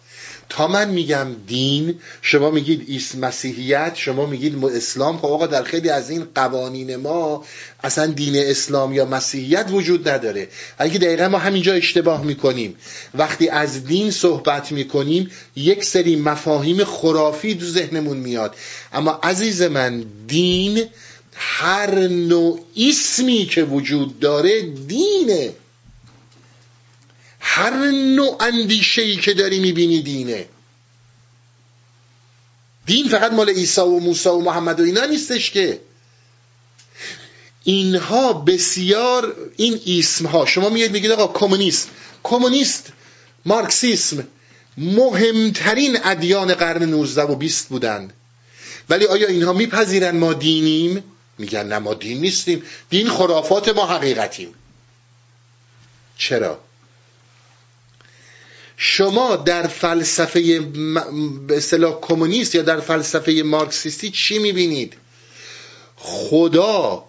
Speaker 1: تا من میگم دین شما میگید ایست مسیحیت شما میگید اسلام. خب آقا در خیلی از این قوانین ما اصلا دین اسلام یا مسیحیت وجود نداره. اگه دقیقا ما همینجا اشتباه می‌کنیم. وقتی از دین صحبت می‌کنیم یک سری مفاهیم خرافی دو ذهنمون میاد. اما عزیز من دین هر نوع اسمی که وجود داره دینه. هر نوع اندیشه ای که داری می‌بینی دینه. دین فقط مال عیسی و موسی و محمد و اینا نیستش که. اینها بسیار این اسم ها شما میاد میگید آقا کمونیست. کمونیست مارکسیسم مهمترین ادیان قرن 19 و 20 بودن ولی آیا اینها میپذیرن ما دینیم؟ میگن نه ما دین نیستیم. دین خرافات ما حقیقتیم. چرا؟ شما در فلسفه به اصطلاح کمونیست یا در فلسفه مارکسیستی چی می‌بینید؟ خدا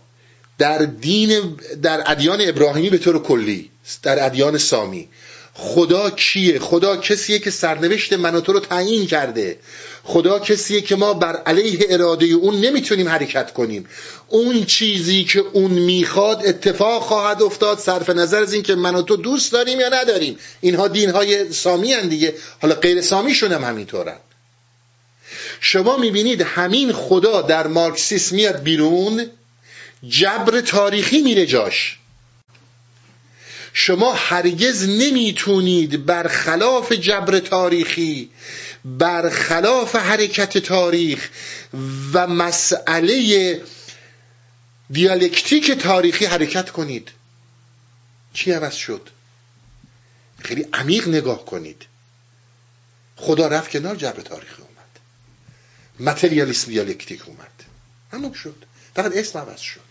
Speaker 1: در دین در ادیان ابراهیمی به طور کلی در ادیان سامی خدا کیه؟ خدا کسیه که سرنوشت من و تو رو تعیین کرده. خدا کسیه که ما بر علیه اراده اون نمی‌تونیم حرکت کنیم. اون چیزی که اون می‌خواد اتفاق خواهد افتاد صرف نظر از اینکه من و تو دوست داریم یا نداریم. اینها دینهای سامی هن دیگه. حالا غیر سامی هم همینطورن. شما می‌بینید همین خدا در مارکسیسم میاد بیرون جبر تاریخی میره جاش. شما هرگز نمی‌تونید برخلاف جبر تاریخی برخلاف حرکت تاریخ و مسئله دیالکتیک تاریخی حرکت کنید. چی عوض شد؟ خیلی عمیق نگاه کنید. خدا رفت کنار جبر تاریخی اومد. متریالیسم دیالکتیک اومد. همون شد. فقط اسم عوض شد.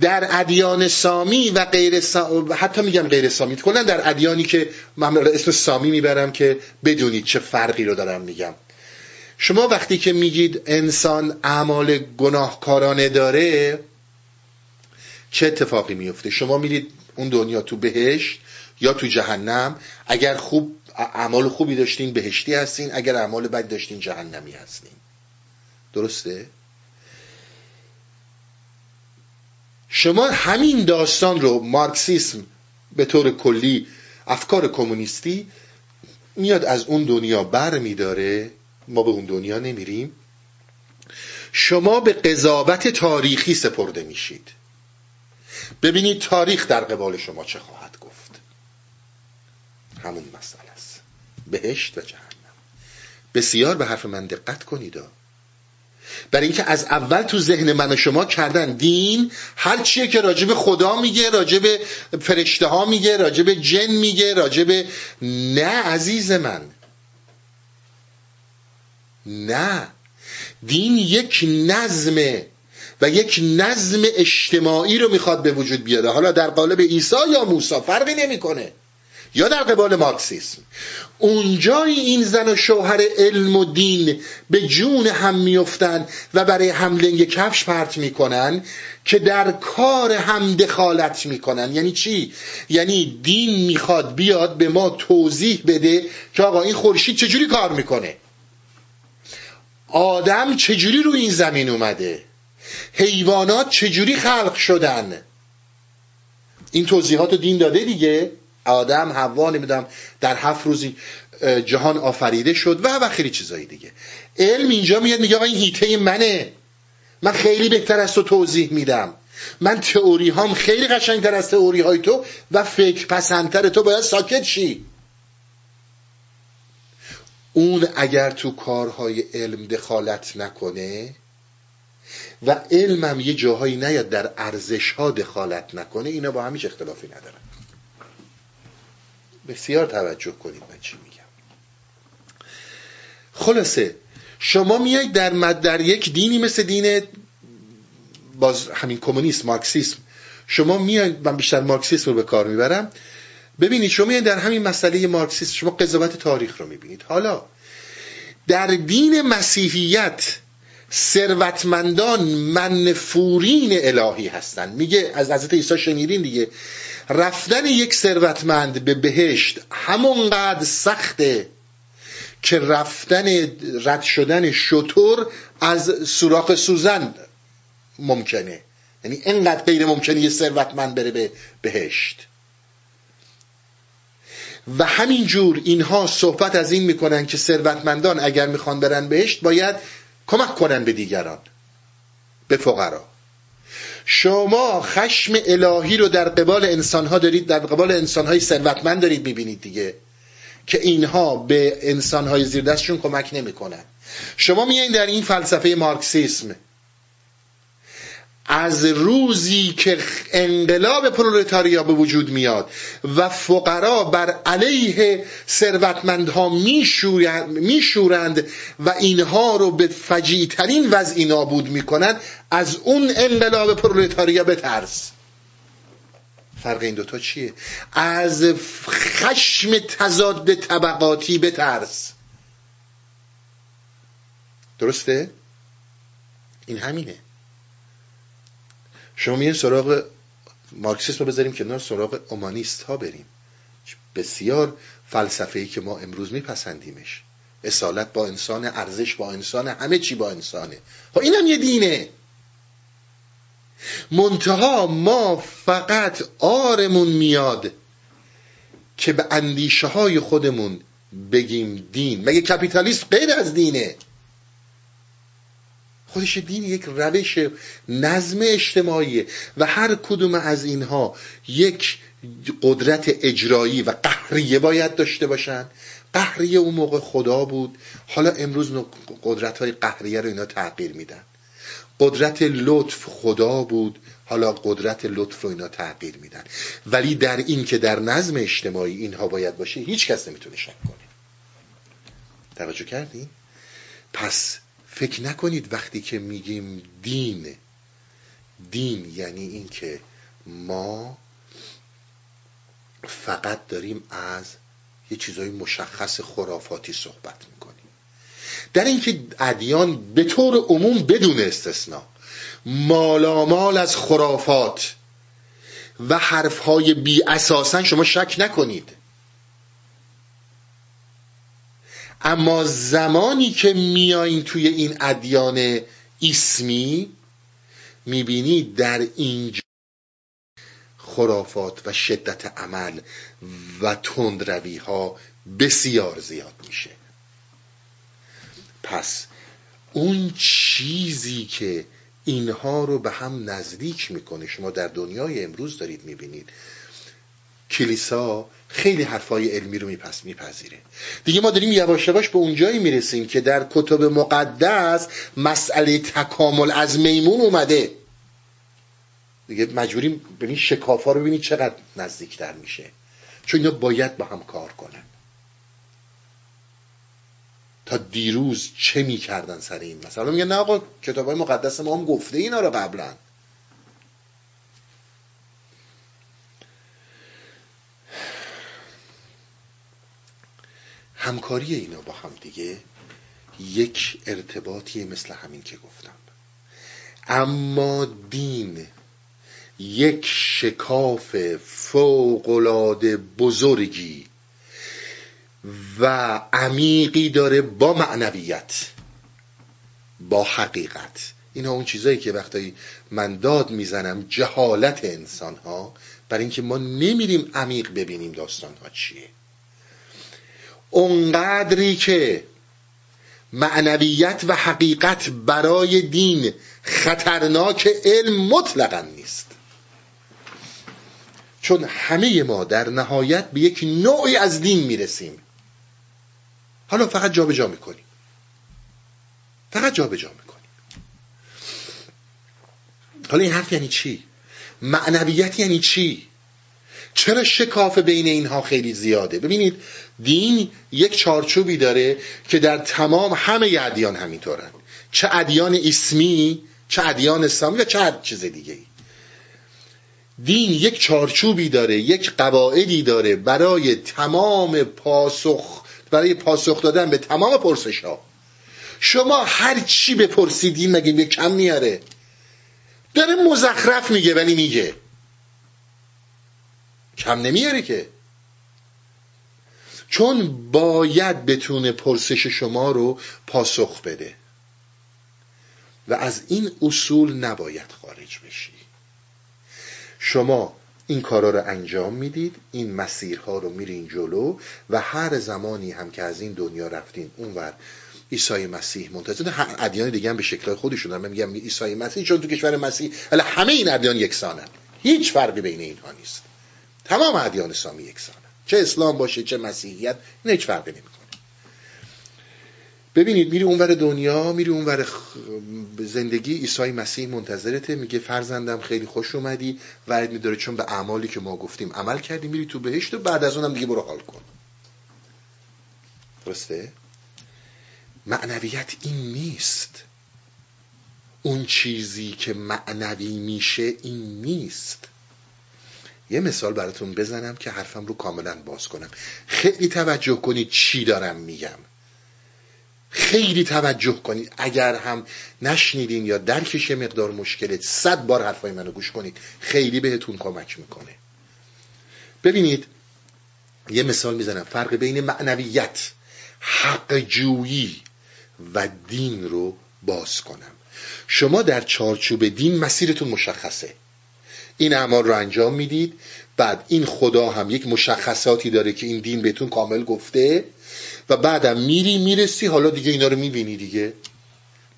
Speaker 1: در ادیان سامی و غیر سامی حتی میگم غیر سامی کلا در ادیانی که من اسم سامی می‌برم که بدونید چه فرقی رو دارم میگم. شما وقتی که میگید انسان اعمال گناهکارانه داره چه اتفاقی میفته؟ شما میرید اون دنیا تو بهشت یا تو جهنم اگر خوب اعمال خوبی داشتین بهشتی هستین اگر اعمال بد داشتین جهنمی هستین. درسته؟ شما همین داستان رو مارکسیسم به طور کلی افکار کمونیستی میاد از اون دنیا بر میداره. ما به اون دنیا نمیریم. شما به قضاوت تاریخی سپرده میشید. ببینید تاریخ در قبال شما چه خواهد گفت. همون مسئله است. بهشت و جهنم. بسیار به حرف من دقت کنید. برای اینکه از اول تو ذهن من و شما کردن دین هر چیه که راجب خدا میگه راجب فرشته ها میگه راجب جن میگه راجب نه عزیز من. نه. دین یک نظمه و یک نظم اجتماعی رو می‌خواد به وجود بیاره. حالا در قالب عیسی یا موسی فرقی نمی‌کنه. یا در قبال مارکسیسم. اونجای این زن و شوهر علم و دین به جون هم میفتن و برای هم لنگ کفش پرت می‌کنن که در کار هم دخالت می‌کنن. یعنی چی؟ یعنی دین می‌خواد بیاد به ما توضیح بده که آقا این خورشید چجوری کار می‌کنه. آدم چجوری رو این زمین اومده؟ حیوانات چجوری خلق شدن؟ این توضیحات دین داده دیگه. آدم حوا نمی‌دونم در هفت روزی جهان آفریده شد و و خیلی چیزایی دیگه. علم اینجا میاد میگه آقا این هیته منه. من خیلی بهتر از تو توضیح میدم. من تئوری هام خیلی قشنگتر از تئوری های تو و فکر پسندتر تو باید ساکت شی. اون اگر تو کارهای علم دخالت نکنه و علمم یه جاهایی نیاد در ارزش ها دخالت نکنه اینا با همیش اختلافی ندارن. بسیار توجه کنید من چی میگم. خلاصه شما میایید در در یک دینی مثل دین باز همین کمونیسم مارکسیسم شما میایید من بیشتر مارکسیسم رو به کار می‌برم ببینید شما در همین مسئله مارکسیسم شما قضاوت تاریخ رو می‌بینید. حالا در دین مسیحیت ثروتمندان منفورین الهی هستند میگه از حضرت عیسی شنیدین دیگه. رفتن یک ثروتمند به بهشت همونقدر سخته که رفتن رد شدن شطور از سوراخ سوزن ممکنه. یعنی اینقدر غیر ممکنه یه ثروتمند بره به بهشت. و همینجور اینها صحبت از این می‌کنن که ثروتمندان اگر می‌خوان برن بهشت باید کمک کنن به دیگران به فقرا. شما خشم الهی رو در قبال انسانها دارید در قبال انسانهای ثروتمند دارید می‌بینید دیگه که اینها به انسانهای زیر دستشون کمک نمی‌کنن. شما میایین در این فلسفه مارکسیسم از روزی که انقلاب پرولتاریا به وجود میاد و فقرا بر علیه ثروتمندها میشورند و اینها رو به فجیعترین وضعی نابود می‌کنند از اون انقلاب پرولتاریا بترس فرق این دوتا چیه؟ از خشم تضاد طبقاتی بترس درسته؟ این همینه شما میگن سراغ مارکسیسم رو بذاریم کنار سراغ اومانیست ها بریم. بسیار فلسفه ای که ما امروز میپسندیمش. اصالت با انسان ارزش با انسان همه چی با انسانه. خب اینم یه دینه. منتها ما فقط آرمون میاد که به اندیشه های خودمون بگیم دین. مگه کپیتالیست غیر از دینه؟ خودش دین یک روش نظم اجتماعیه و هر کدوم از اینها یک قدرت اجرایی و قهریه باید داشته باشن. قهریه اون موقع خدا بود. حالا امروز قدرت های قهریه رو اینا تغییر میدن. قدرت لطف خدا بود. حالا قدرت لطف رو اینا تغییر میدن. ولی در این که در نظم اجتماعی اینها باید باشه هیچ کس نمی‌تونه شک کنه. توجه کردین؟ پس فکر نکنید وقتی که میگیم دین دین یعنی اینکه ما فقط داریم از یه چیزای مشخص خرافاتی صحبت می‌کنیم. در اینکه ادیان به طور عموم بدون استثنا مالامال از خرافات و حرفهای بی اساسا شما شک نکنید. اما زمانی که میایین توی این ادیان اسمی می‌بینید در اینجا خرافات و شدت عمل و تندروی ها بسیار زیاد میشه. پس اون چیزی که اینها رو به هم نزدیک می‌کنه شما در دنیای امروز دارید می‌بینید کلیسا خیلی حرفای علمی رو میپس میپذیره. دیگه ما داریم یواش یواش به اونجایی می‌رسیم که در کتب مقدس مسئله تکامل از میمون اومده. دیگه مجبوریم ببین شکافا رو ببینید چقدر نزدیکتر میشه. چون اینا باید با هم کار کنن. تا دیروز چه می‌کردن سر این مثلا میگن نه آقا کتاب های مقدس ما هم گفته اینا رو قبلا. همکاری اینا با هم دیگه یک ارتباطی مثل همین که گفتم. اما دین یک شکاف فوقالعاده بزرگی و عمیقی داره با معنویت با حقیقت. اینا اون چیزایی که وقتی من داد می‌زنم جهالت انسان ها برای اینکه ما نمیریم عمیق ببینیم داستان ها چیه. اونقدری که معنویت و حقیقت برای دین خطرناک علم مطلقا نیست. چون همه ما در نهایت به یک نوعی از دین می‌رسیم. حالا فقط جابجا جا می‌کنیم. فقط جابجا جا می‌کنیم. حالا این حرف یعنی چی؟ معنویت یعنی چی؟ چرا شکاف بین اینها خیلی زیاده؟ ببینید دین یک چارچوبی داره که در تمام همه ادیان همینطورن. چه ادیان اسمی چه ادیان اسلامی و چه چیز دیگه دین یک چارچوبی داره یک قواعدی داره برای تمام پاسخ برای پاسخ دادن به تمام پرسش ها. شما هر چی بپرسیدین مگه کم میاره؟ داره مزخرف میگه ولی میگه. کم نمیاره که. چون باید بتونه پرسش شما رو پاسخ بده. و از این اصول نباید خارج بشی. شما این کارا رو انجام می‌دید این مسیرها رو میرین جلو و هر زمانی هم که از این دنیا رفتین اونور عیسی مسیح منتظر. ادیان دیگه هم به شکل خودشون من میگم عیسی مسیح چون تو کشور مسیح همه این ادیان یکسانن. هیچ فرقی بین اینها نیست. تمام ادیان اسلامی یکسانن چه اسلام باشه چه مسیحیت این هیچ فرقی نمی‌کنه. ببینید میری اونور دنیا میری اونور زندگی عیسی مسیح منتظرته میگه فرزندم خیلی خوش اومدی وعد میداره چون به اعمالی که ما گفتیم عمل کردی میری تو بهشت و بعد از اونم دیگه برو حال کن. درسته؟ معنویت این نیست. اون چیزی که معنوی میشه این نیست. یه مثال براتون بزنم که حرفم رو کاملا باز کنم. خیلی توجه کنید چی دارم میگم. خیلی توجه کنید. اگر هم نشنیدین یا درکش مقدار مشکلت صد بار حرفای منو گوش کنید. خیلی بهتون کمک می‌کنه. ببینید یه مثال می‌زنم. فرق بین معنویت حق جویی و دین رو باز کنم. شما در چارچوب دین مسیرتون مشخصه. این اعمال رو انجام می‌دید. بعد این خدا هم یک مشخصاتی داره که این دین بهتون کامل گفته و بعدم میری می‌رسی. حالا دیگه اینا رو می‌بینی دیگه.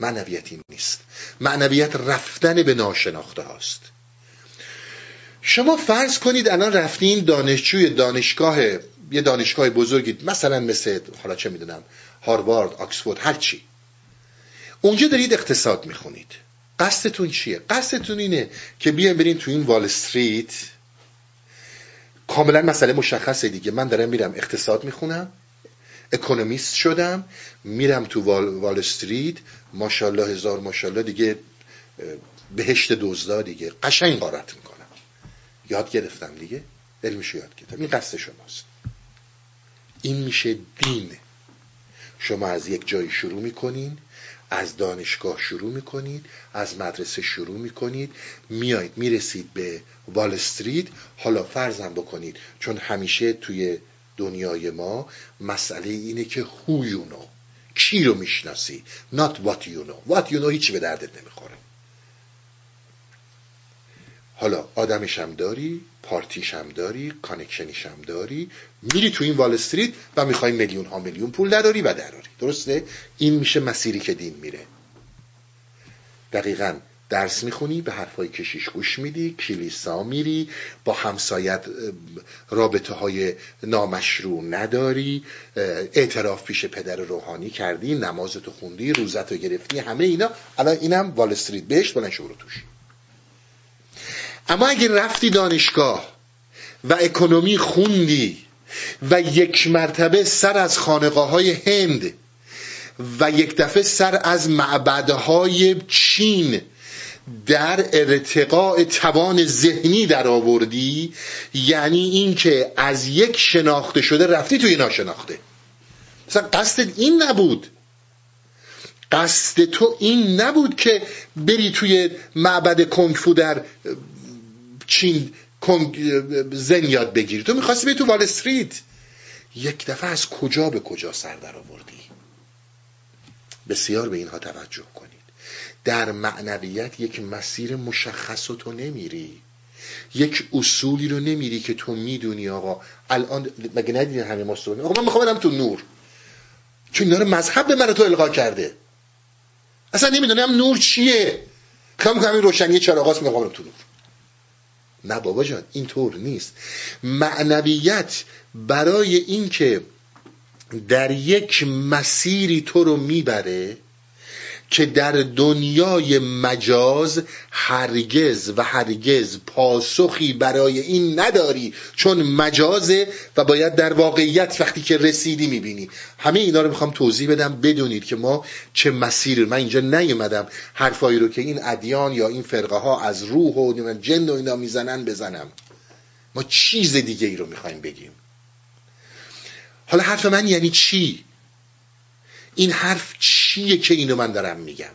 Speaker 1: معنویت این نیست. معنویت رفتن به ناشناخته هاست. شما فرض کنید الان رفتین دانشجوی دانشگاه یه دانشگاه بزرگی مثلا مثل حالا چه می‌دونم هاروارد آکسفورد هر چی اونجا دارید اقتصاد می‌خونید. قصدتون چیه؟ قصدتون اینه که بیاین برین تو این وال استریت. کاملا مسئله مشخصه دیگه. من دارم میرم اقتصاد می‌خونم اکونومیست شدم میرم تو وال, وال استریت. ماشاءالله هزار ماشاءالله دیگه بهشت دزدا دیگه. قشنگ غارت می‌کنم. یاد گرفتم دیگه. علمشو یاد گرفتم. این قصد شماست. این میشه دین. شما از یک جایی شروع می‌کنین. از دانشگاه شروع می‌کنید از مدرسه شروع می‌کنید میایید می‌رسید به وال استریت. حالا فرضم بکنید چون همیشه توی دنیای ما مسئله اینه که who you کی رو می‌شناسی؟ Not what you know. What you know هیچی به دردت نمی‌خوره. حالا آدمش هم داری پارتیش هم داری connection یش هم داری میری تو این وال استریت و می‌خوای میلیون ها میلیون پول دراری و دراری. درسته؟ این میشه مسیری که دین میره. دقیقا درس می‌خونی به حرفای کشیش گوش میدی کلیسا میری با همسایت رابطه های نامشروع نداری اعتراف پیش پدر روحانی کردی نمازتو خوندی روزتو گرفتی همه اینا. الان اینم وال استریت. بهش بلند شو توش. اما اگه رفتی دانشگاه و اکنومی خوندی و یک مرتبه سر از خانقاه های هند و یک دفعه سر از معبدهای چین در ارتقاء توان ذهنی در آوردی یعنی اینکه از یک شناخته شده رفتی توی ناشناخته. مثلا قصد این نبود. قصد تو این نبود که بری توی معبد کنگفو در چین زن یاد بگیری. تو می‌خواستی بری تو وال استریت. یک دفعه از کجا به کجا سر در آوردی؟ بسیار به اینها توجه کنید. در معنویت یک مسیر مشخص تو نمیری. یک اصولی رو نمیری که تو می‌دونی آقا. الان مگه ندیدین همه ما آقا من می‌خوام برم تو نور. چون اینا مذهب به من تو القا کرده. اصلا نمی‌دونم نور چیه. می‌خوام کنم این روشنی چراغاست می‌خوام تو نور. نه بابا جان اینطور نیست. معنویت برای اینکه در یک مسیری تو رو می‌بره که در دنیای مجاز هرگز و هرگز پاسخی برای این نداری چون مجازه و باید در واقعیت وقتی که رسیدی می‌بینی. همه اینا رو می‌خوام توضیح بدم بدونید که ما چه مسیر من اینجا نیومدم حرفایی رو که این ادیان یا این فرقه ها از روح و جن و اینا می‌زنن بزنم. ما چیز دیگه ای رو می‌خوایم بگیم. حالا حرف من یعنی چی؟ این حرف چیه که اینو من دارم میگم.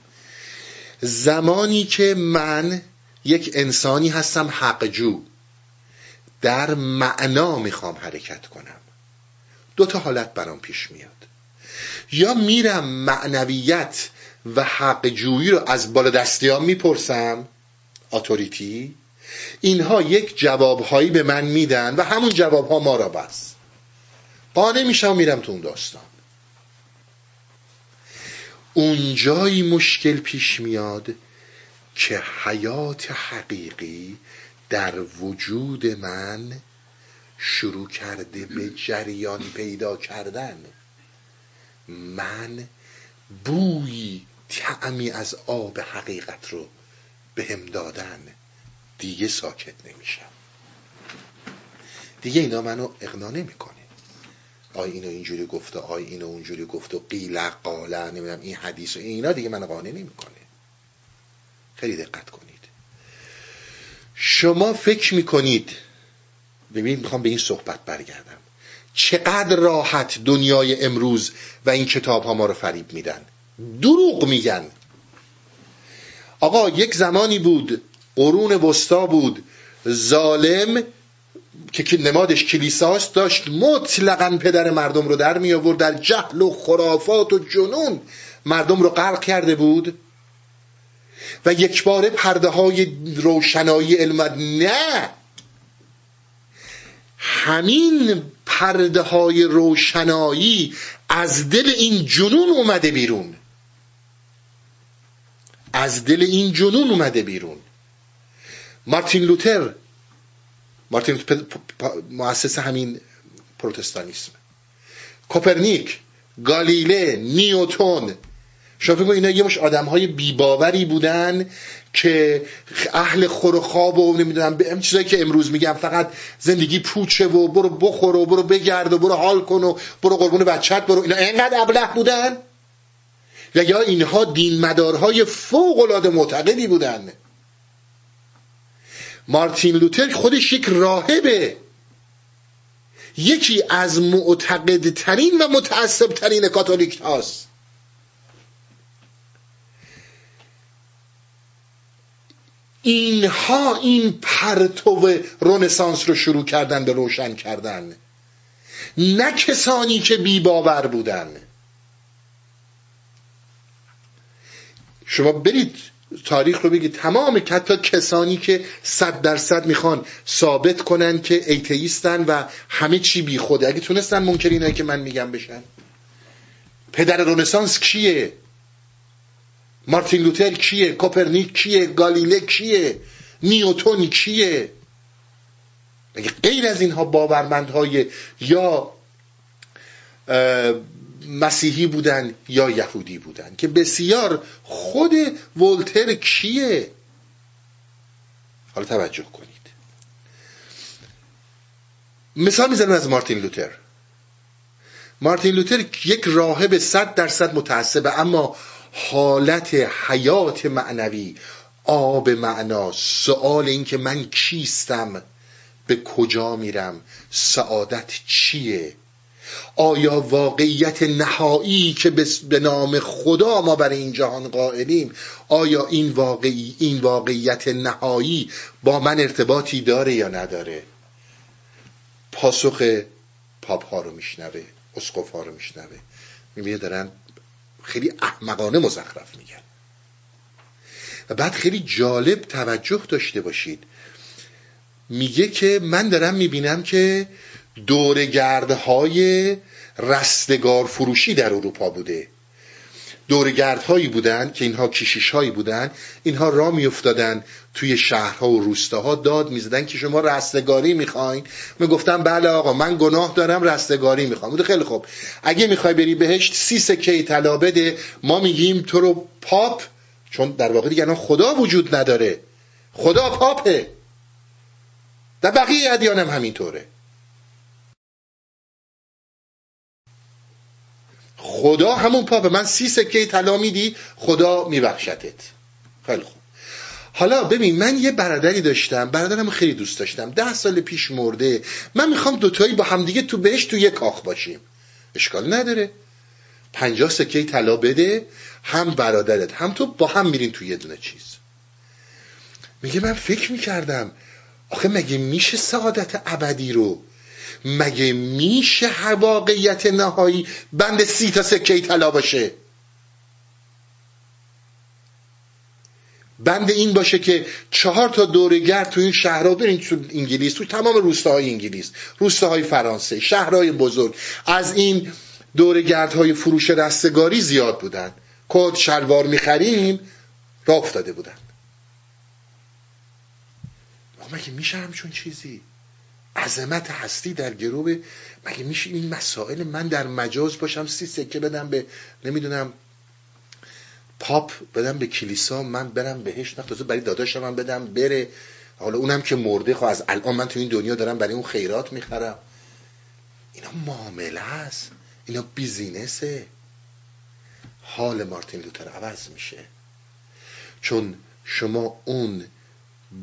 Speaker 1: زمانی که من یک انسانی هستم حقجو در معنا می‌خوام حرکت کنم. دو تا حالت برام پیش میاد. یا میرم معنویت و حقجویی رو از بالا دستیان می‌پرسم اتوریتی اینها یک جوابهایی به من میدن و همون جوابها ما را بس. قانع میشم و میرم تو اون داستان. اونجایی مشکل پیش میاد که حیات حقیقی در وجود من شروع کرده به جریان پیدا کردن. من بویی تعمی از آب حقیقت رو بهم دادن. دیگه ساکت نمیشم. دیگه اینا منو اقنا نمی‌کنه. آی اینو اینجوری گفته آی اینو اونجوری گفته قیل قاله نمی‌دونم این حدیث و اینا دیگه من قانع نمی‌کنه. خیلی دقت کنید. شما فکر می‌کنید ببین می‌خوام به این صحبت برگردم. چقدر راحت دنیای امروز و این کتاب ها ما رو فریب میدن. دروغ میگن. آقا یک زمانی بود قرون وسطا بود ظالم که نمادش کلیساست داشت مطلقا پدر مردم رو در می آورد در جهل و خرافات و جنون مردم رو غرق کرده بود. و یک بار پرده های روشنایی علم نه! همین پرده های روشنایی از دل این جنون اومده بیرون. از دل این جنون اومده بیرون. مارتین لوتر مارتین مؤسس همین پروتستانیسم. کوپرنیک گالیله نیوتون شما فکر اینا یه مش آدم های بیباوری بودن که اهل خور و خواب و نمی‌دونم به چیزایی که امروز میگم فقط زندگی پوچه و برو بخور و برو بگرد و برو حال کن و برو قربون بچت برو. اینا اینقدر ابله بودن؟ و یا اینها دین مدارهای فوق العاده معتقدی بودن. مارتین لوتر خودش یک راهبه. یکی از معتقدترین و متعصبترین کاتولیک هاست. اینها این پرتو رونسانس رو شروع کردن به روشن کردن. نه کسانی که بی باور بودن. شما برید تاریخ رو بگردید تمام حتی کسانی که صد درصد می‌خوان ثابت کنن که atheist ن و همه چی بی خوده. اگه تونستن ممکن اینایی که من میگم بشن. پدر رنسانس کیه؟ مارتین لوتر کیه؟ کوپرنیک کیه؟ گالیله کیه؟ نیوتون کیه؟ اگه غیر از اینها باورمندهای یا مسیحی بودن یا یهودی بودن که بسیار خود ولتر کیه؟ حالا توجه کنید. مثال می‌زنم از مارتین لوتر. مارتین لوتر یک راهب صد درصد متعصبه اما حالت حیات معنوی آب معنا سوال این که من کیستم؟ به کجا میرم؟ سعادت چیه؟ آیا واقعیت نهایی که به نام خدا ما برای این جهان قائلیم آیا این واقعی این واقعیت نهایی با من ارتباطی داره یا نداره؟ پاسخ پاپ ها رو میشنوه اسقف ها رو میشنوه. می‌بینه دارن خیلی احمقانه مزخرف میگن. و بعد خیلی جالب توجه داشته باشید. میگه که من دارم می‌بینم که دورگردهای رستگار فروشی در اروپا بوده. دورگردهایی بودن که اینها کشیش هایی بودن اینها را میافتادن توی شهرها و روستاها داد می‌زدن که شما رستگاری می‌خواین. من گفتم بله آقا من گناه دارم رستگاری می‌خوام. بوده خیلی خوب. اگه می‌خوای بری بهشت سی سکه طلا بده. ما میگیم تو رو پاپ چون در واقع دیگه خدا وجود نداره. خدا پاپه. در بقیه ادیان هم همینطوره. خدا همون پاپه. من سی سکه طلا میدی خدا میبخشتت. خیلی خوب. حالا ببین من یه برادری داشتم. برادرم خیلی دوست داشتم. ده سال پیش مرده. من می‌خوام دوتایی با همدیگه تو بهش تو یه کاخ باشیم. اشکال نداره. پنجاه سکه طلا بده. هم برادرت. هم تو با هم میرین تو یه دونه چیز. میگه من فکر می‌کردم آخه مگه میشه سعادت ابدی رو مگه میشه واقعیت نهایی بند سی تا سکه طلا باشه؟ بند این باشه که چهار تا دورگرد تو این شهرها برین تو انگلیس تو تمام روستاهای انگلیس روستاهای فرانسه شهرهای بزرگ از این دورگردهای فروش رستگاری زیاد بودن. کد شلوار می‌خریم را افتاده بودن. مگه میشه همچون چیزی؟ عظمت هستی در گروه. مگه میشه این مسائل من در مجاز باشم؟ سی سکه بدم به نمی‌دونم پاپ بدم به کلیسا من برم بهش نه برای داداشم بدم بره. حالا اونم که مرده خب از الان من تو این دنیا دارم برای اون خیرات می‌خرم. اینا معامله است. اینا بیزینسه حال مارتین لوتر عوض میشه. چون شما اون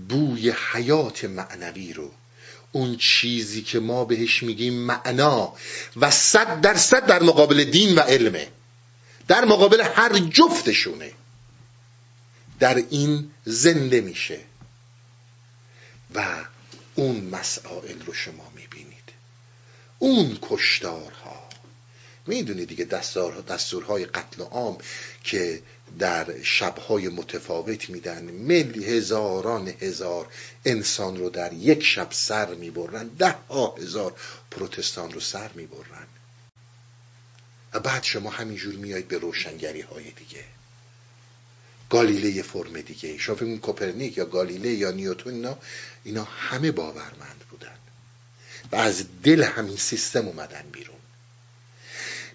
Speaker 1: بوی حیات معنوی رو اون چیزی که ما بهش میگیم معنا و صد درصد در مقابل دین و علمه. در مقابل هر جفتشونه. در این زنده میشه. و اون مسائل رو شما می‌بینید. اون کشتارها. می‌دونید دیگه دستورهای قتل عام که در شبهای متفاوت میدن. ملی هزاران هزار انسان رو در یک شب سر می‌برن. ده ها هزار پروتستان رو سر می‌برن. و بعد شما همینجور میایید به روشنگری های دیگه. گالیله فرم دیگه. شما فکر کوپرنیک یا گالیله یا نیوتون اینا اینا همه باورمند بودن. و از دل همین سیستم اومدن بیرون.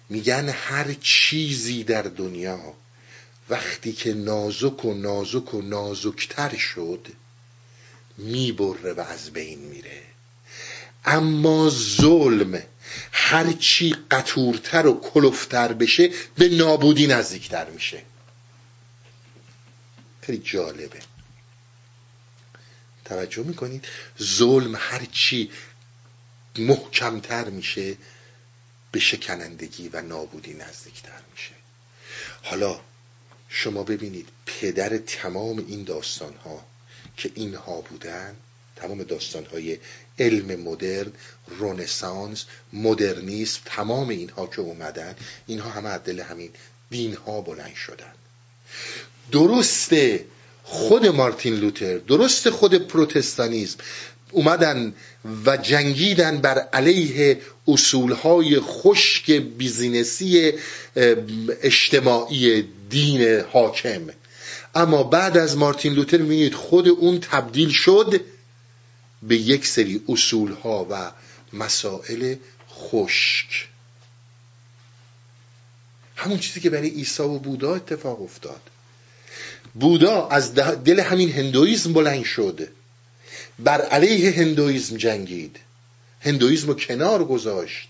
Speaker 1: میگن هر چیزی در دنیا وقتی که نازک و نازک و نازکتر شد می‌بره و از بین میره. اما ظلم هرچی قطورتر و کلفتر بشه به نابودی نزدیکتر میشه. خیلی جالبه. توجه می‌کنید؟ ظلم هرچی محکمتر میشه به شکنندگی و نابودی نزدیکتر میشه. حالا شما ببینید پدر تمام این داستان ها که اینها بودن تمام داستان های علم مدرن رونسانس مدرنیسم تمام اینها که اومدن اینها همه از دل همین دین ها بلند شدن. درسته خود مارتین لوتر درست خود پروتستانیزم اومدن و جنگیدن بر علیه اصولهای خشک بیزینسی اجتماعی دین حاکم. اما بعد از مارتین لوتر می‌بینید خود اون تبدیل شد به یک سری اصولها و مسائل خشک. همون چیزی که برای عیسی و بودا اتفاق افتاد. بودا از دل همین هندویزم بلند شد. بر علیه هندویزم جنگید. هندویزم رو کنار گذاشت.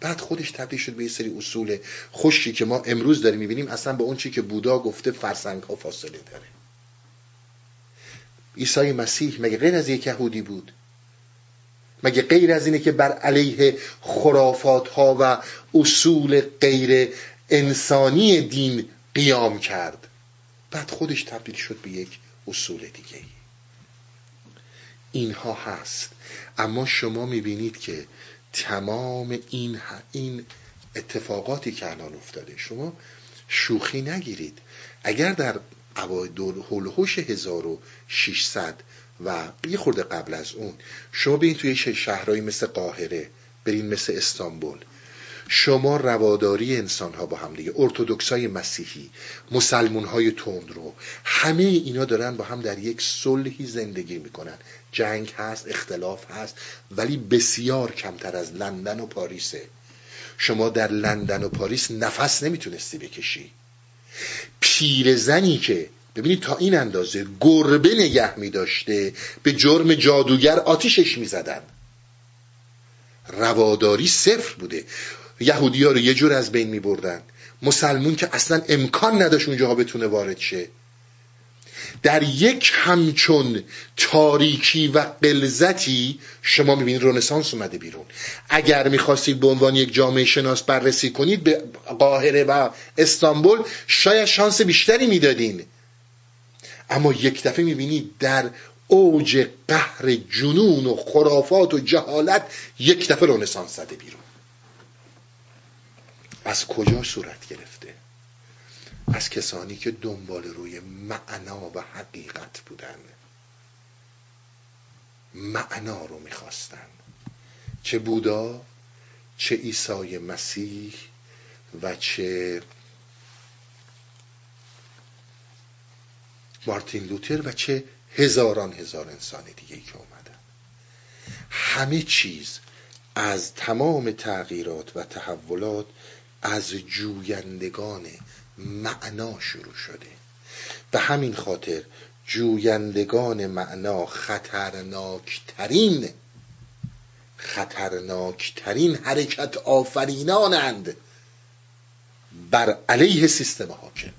Speaker 1: بعد خودش تبدیل شد به یه سری اصول خشکی که ما امروز داریم می‌بینیم اصلا به اون چی که بودا گفته فرسنگ ها فاصله داره. عیسی مسیح مگه غیر از یک یهودی بود؟ مگه غیر از اینه که بر علیه خرافات ها و اصول غیر انسانی دین قیام کرد؟ بعد خودش تبدیل شد به یک اصول دیگه اینها هست. اما شما می‌بینید که تمام این این اتفاقاتی که الان افتاده شما شوخی نگیرید. اگر در اوایل هولوش 1600 و یه خورده قبل از اون شما برین توی شهرهایی مثل قاهره برین مثل استانبول شما رواداری انسان ها با هم دیگه ارتودکس های مسیحی مسلمون های رو همه اینا دارن با هم در یک صلحی زندگی می‌کنن. جنگ هست اختلاف هست ولی بسیار کمتر از لندن و پاریسه شما در لندن و پاریس نفس نمی‌تونستی بکشی. پیرزنی که ببینید تا این اندازه گربه نگه می داشته به جرم جادوگر آتیشش می زدن. رواداری صفر بوده. یهودی ها رو یه جور از بین می بردن مسلمون که اصلا امکان نداشت اونجاها بتونه وارد شه. در یک همچون تاریکی و قلزتی شما می‌بینید رونسانس اومده بیرون. اگر می‌خواستید به عنوان یک جامعه شناس بررسی کنید به قاهره و استانبول شاید شانس بیشتری می‌دادین. اما یک دفعه می‌بینید در اوج قهر جنون و خرافات و جهالت یک دفعه رونسانس زده بیرون. از کجا صورت گرفته؟ از کسانی که دنبال روی معنا و حقیقت بودن. معنا رو می‌خواستن. چه بودا چه عیسی مسیح و چه مارتین لوتر و چه هزاران هزار انسان دیگه ای که اومدن. همه چیز از تمام تغییرات و تحولات از جویندگان معنا شروع شده. به همین خاطر جویندگان معنا خطرناکترین خطرناکترین حرکت آفرینانند بر علیه سیستم حاکم.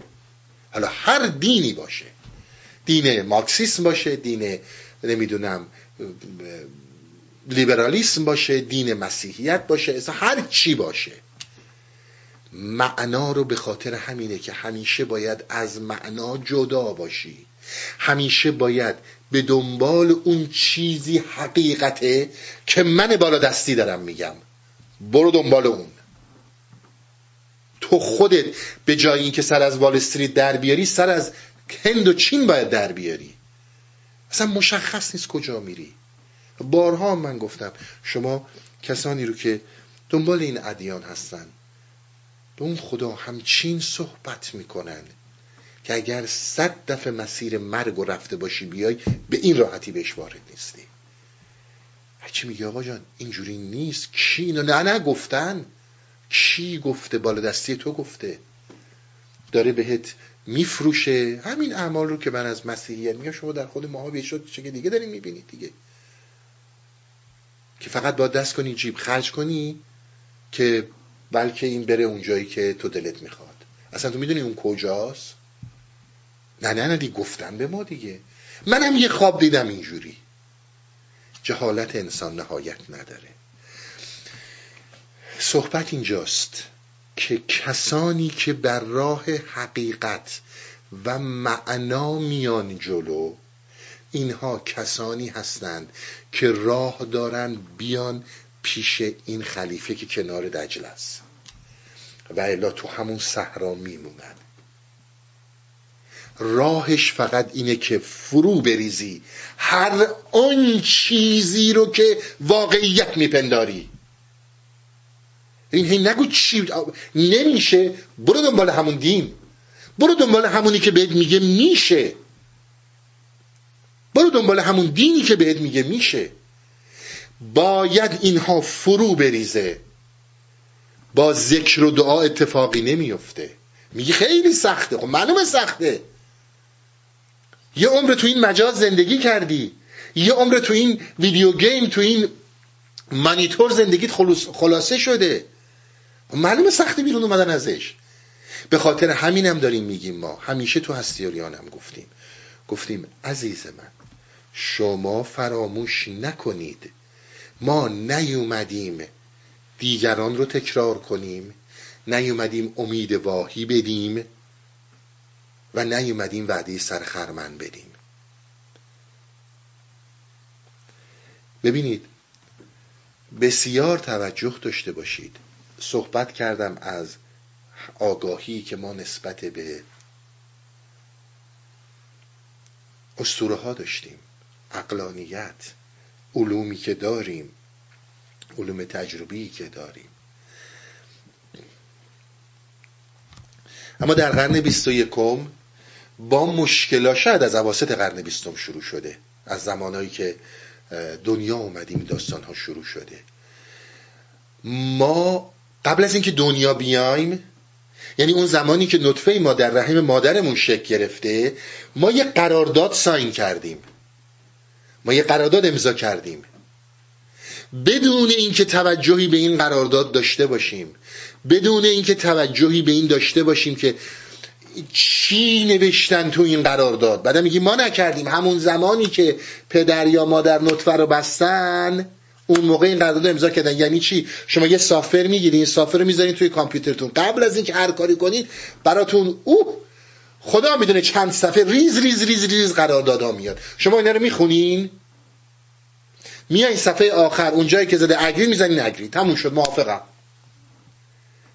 Speaker 1: حالا هر دینی باشه دین مارکسیسم باشه دین نمی‌دونم لیبرالیسم باشه دین مسیحیت باشه هر چی باشه. معنا رو به خاطر همینه که همیشه باید از معنا جدا باشی. همیشه باید به دنبال اون چیزی حقیقته که من بالا دستی دارم میگم. برو دنبال اون. تو خودت به جای اینکه سر از وال استریت در بیاری سر از هند و چین باید در بیاری. اصلا مشخص نیست کجا میری. بارها من گفتم شما کسانی رو که دنبال این ادیان هستن به اون خدا همچین صحبت می‌کنن که اگر صد دفعه مسیر مرگ و رفته باشی بیای به این راحتی بهش وارد نیستی. هرچی میگه آقا جان اینجوری نیست. کی اینو نه نه گفتن. کی گفته؟ بالا دستی تو گفته. داره بهت میفروشه. همین اعمال رو که من از مسیحیت میگم شما در خود ماها شد چه دیگه داریم می‌بینید دیگه. که فقط با دست کنی جیب خرج کنی که بلکه این بره اونجایی که تو دلت می‌خواد. اصلا تو می‌دونی اون کجاست؟ نه نه نه دیگه گفتم به ما دیگه. منم یه خواب دیدم اینجوری. جهالت انسان نهایت نداره. صحبت اینجاست که کسانی که بر راه حقیقت و معنا میان جلو اینها کسانی هستند که راه دارن بیان پیش این خلیفه که کنار دجل است. و الا تو همون صحرا میمونن. راهش فقط اینه که فرو بریزی. هر آن چیزی رو که واقعیت میپنداری. این هی نگو چی نمیشه. برو دنبال همون دین. برو دنبال همونی که بهت میگه میشه. برو دنبال همون دینی که بهت میگه میشه. باید اینها فرو بریزه. با ذکر و دعا اتفاقی نمیفته. میگی خیلی سخته. خب معلومه سخته. یه عمر تو این مجاز زندگی کردی. یه عمر تو این ویدیو گیم تو این مانیتور زندگیت خلاصه شده. معلومه سختی بیرون اومدن ازش. به خاطر همینم هم داریم میگیم ما. همیشه تو هستیاریان هم گفتیم. گفتیم عزیز من شما فراموش نکنید ما نیومدیم دیگران رو تکرار کنیم نیومدیم امید واهی بدیم و نیومدیم وعده سرخرمن بدیم. ببینید بسیار توجه داشته باشید. صحبت کردم از آگاهی که ما نسبت به اسطوره ها داشتیم. اقلانیت علومی که داریم علوم تجربی که داریم. اما در قرن بیست و یکم با مشکلات شاید از عواسط قرن بیستم شروع شده از زمانهایی که دنیا اومدیم داستان ها شروع شده. ما قبل از اینکه دنیا بیایم یعنی اون زمانی که نطفه ما در رحم مادرمون شکل گرفته ما یه قرارداد ساین کردیم. ما یه قرارداد امضا کردیم. بدون اینکه توجهی به این قرارداد داشته باشیم بدون اینکه توجهی به این داشته باشیم که چی نوشتن تو این قرارداد. بعد میگی ما نکردیم. همون زمانی که پدر یا مادر نطفه رو بستن اون موقع این قرارداد امضا کردن. یعنی چی؟ شما یه software می‌گیرین این software رو می‌ذارین توی کامپیوترتون. قبل از اینکه هر کاری کنید براتون او خدا می‌دونه چند صفحه ریز ریز ریز ریز قراردادها میاد. شما اینا رو می‌خونین؟ میای صفحه آخر اونجایی که زده اگری می‌زنین اگری. تموم شد موافقم.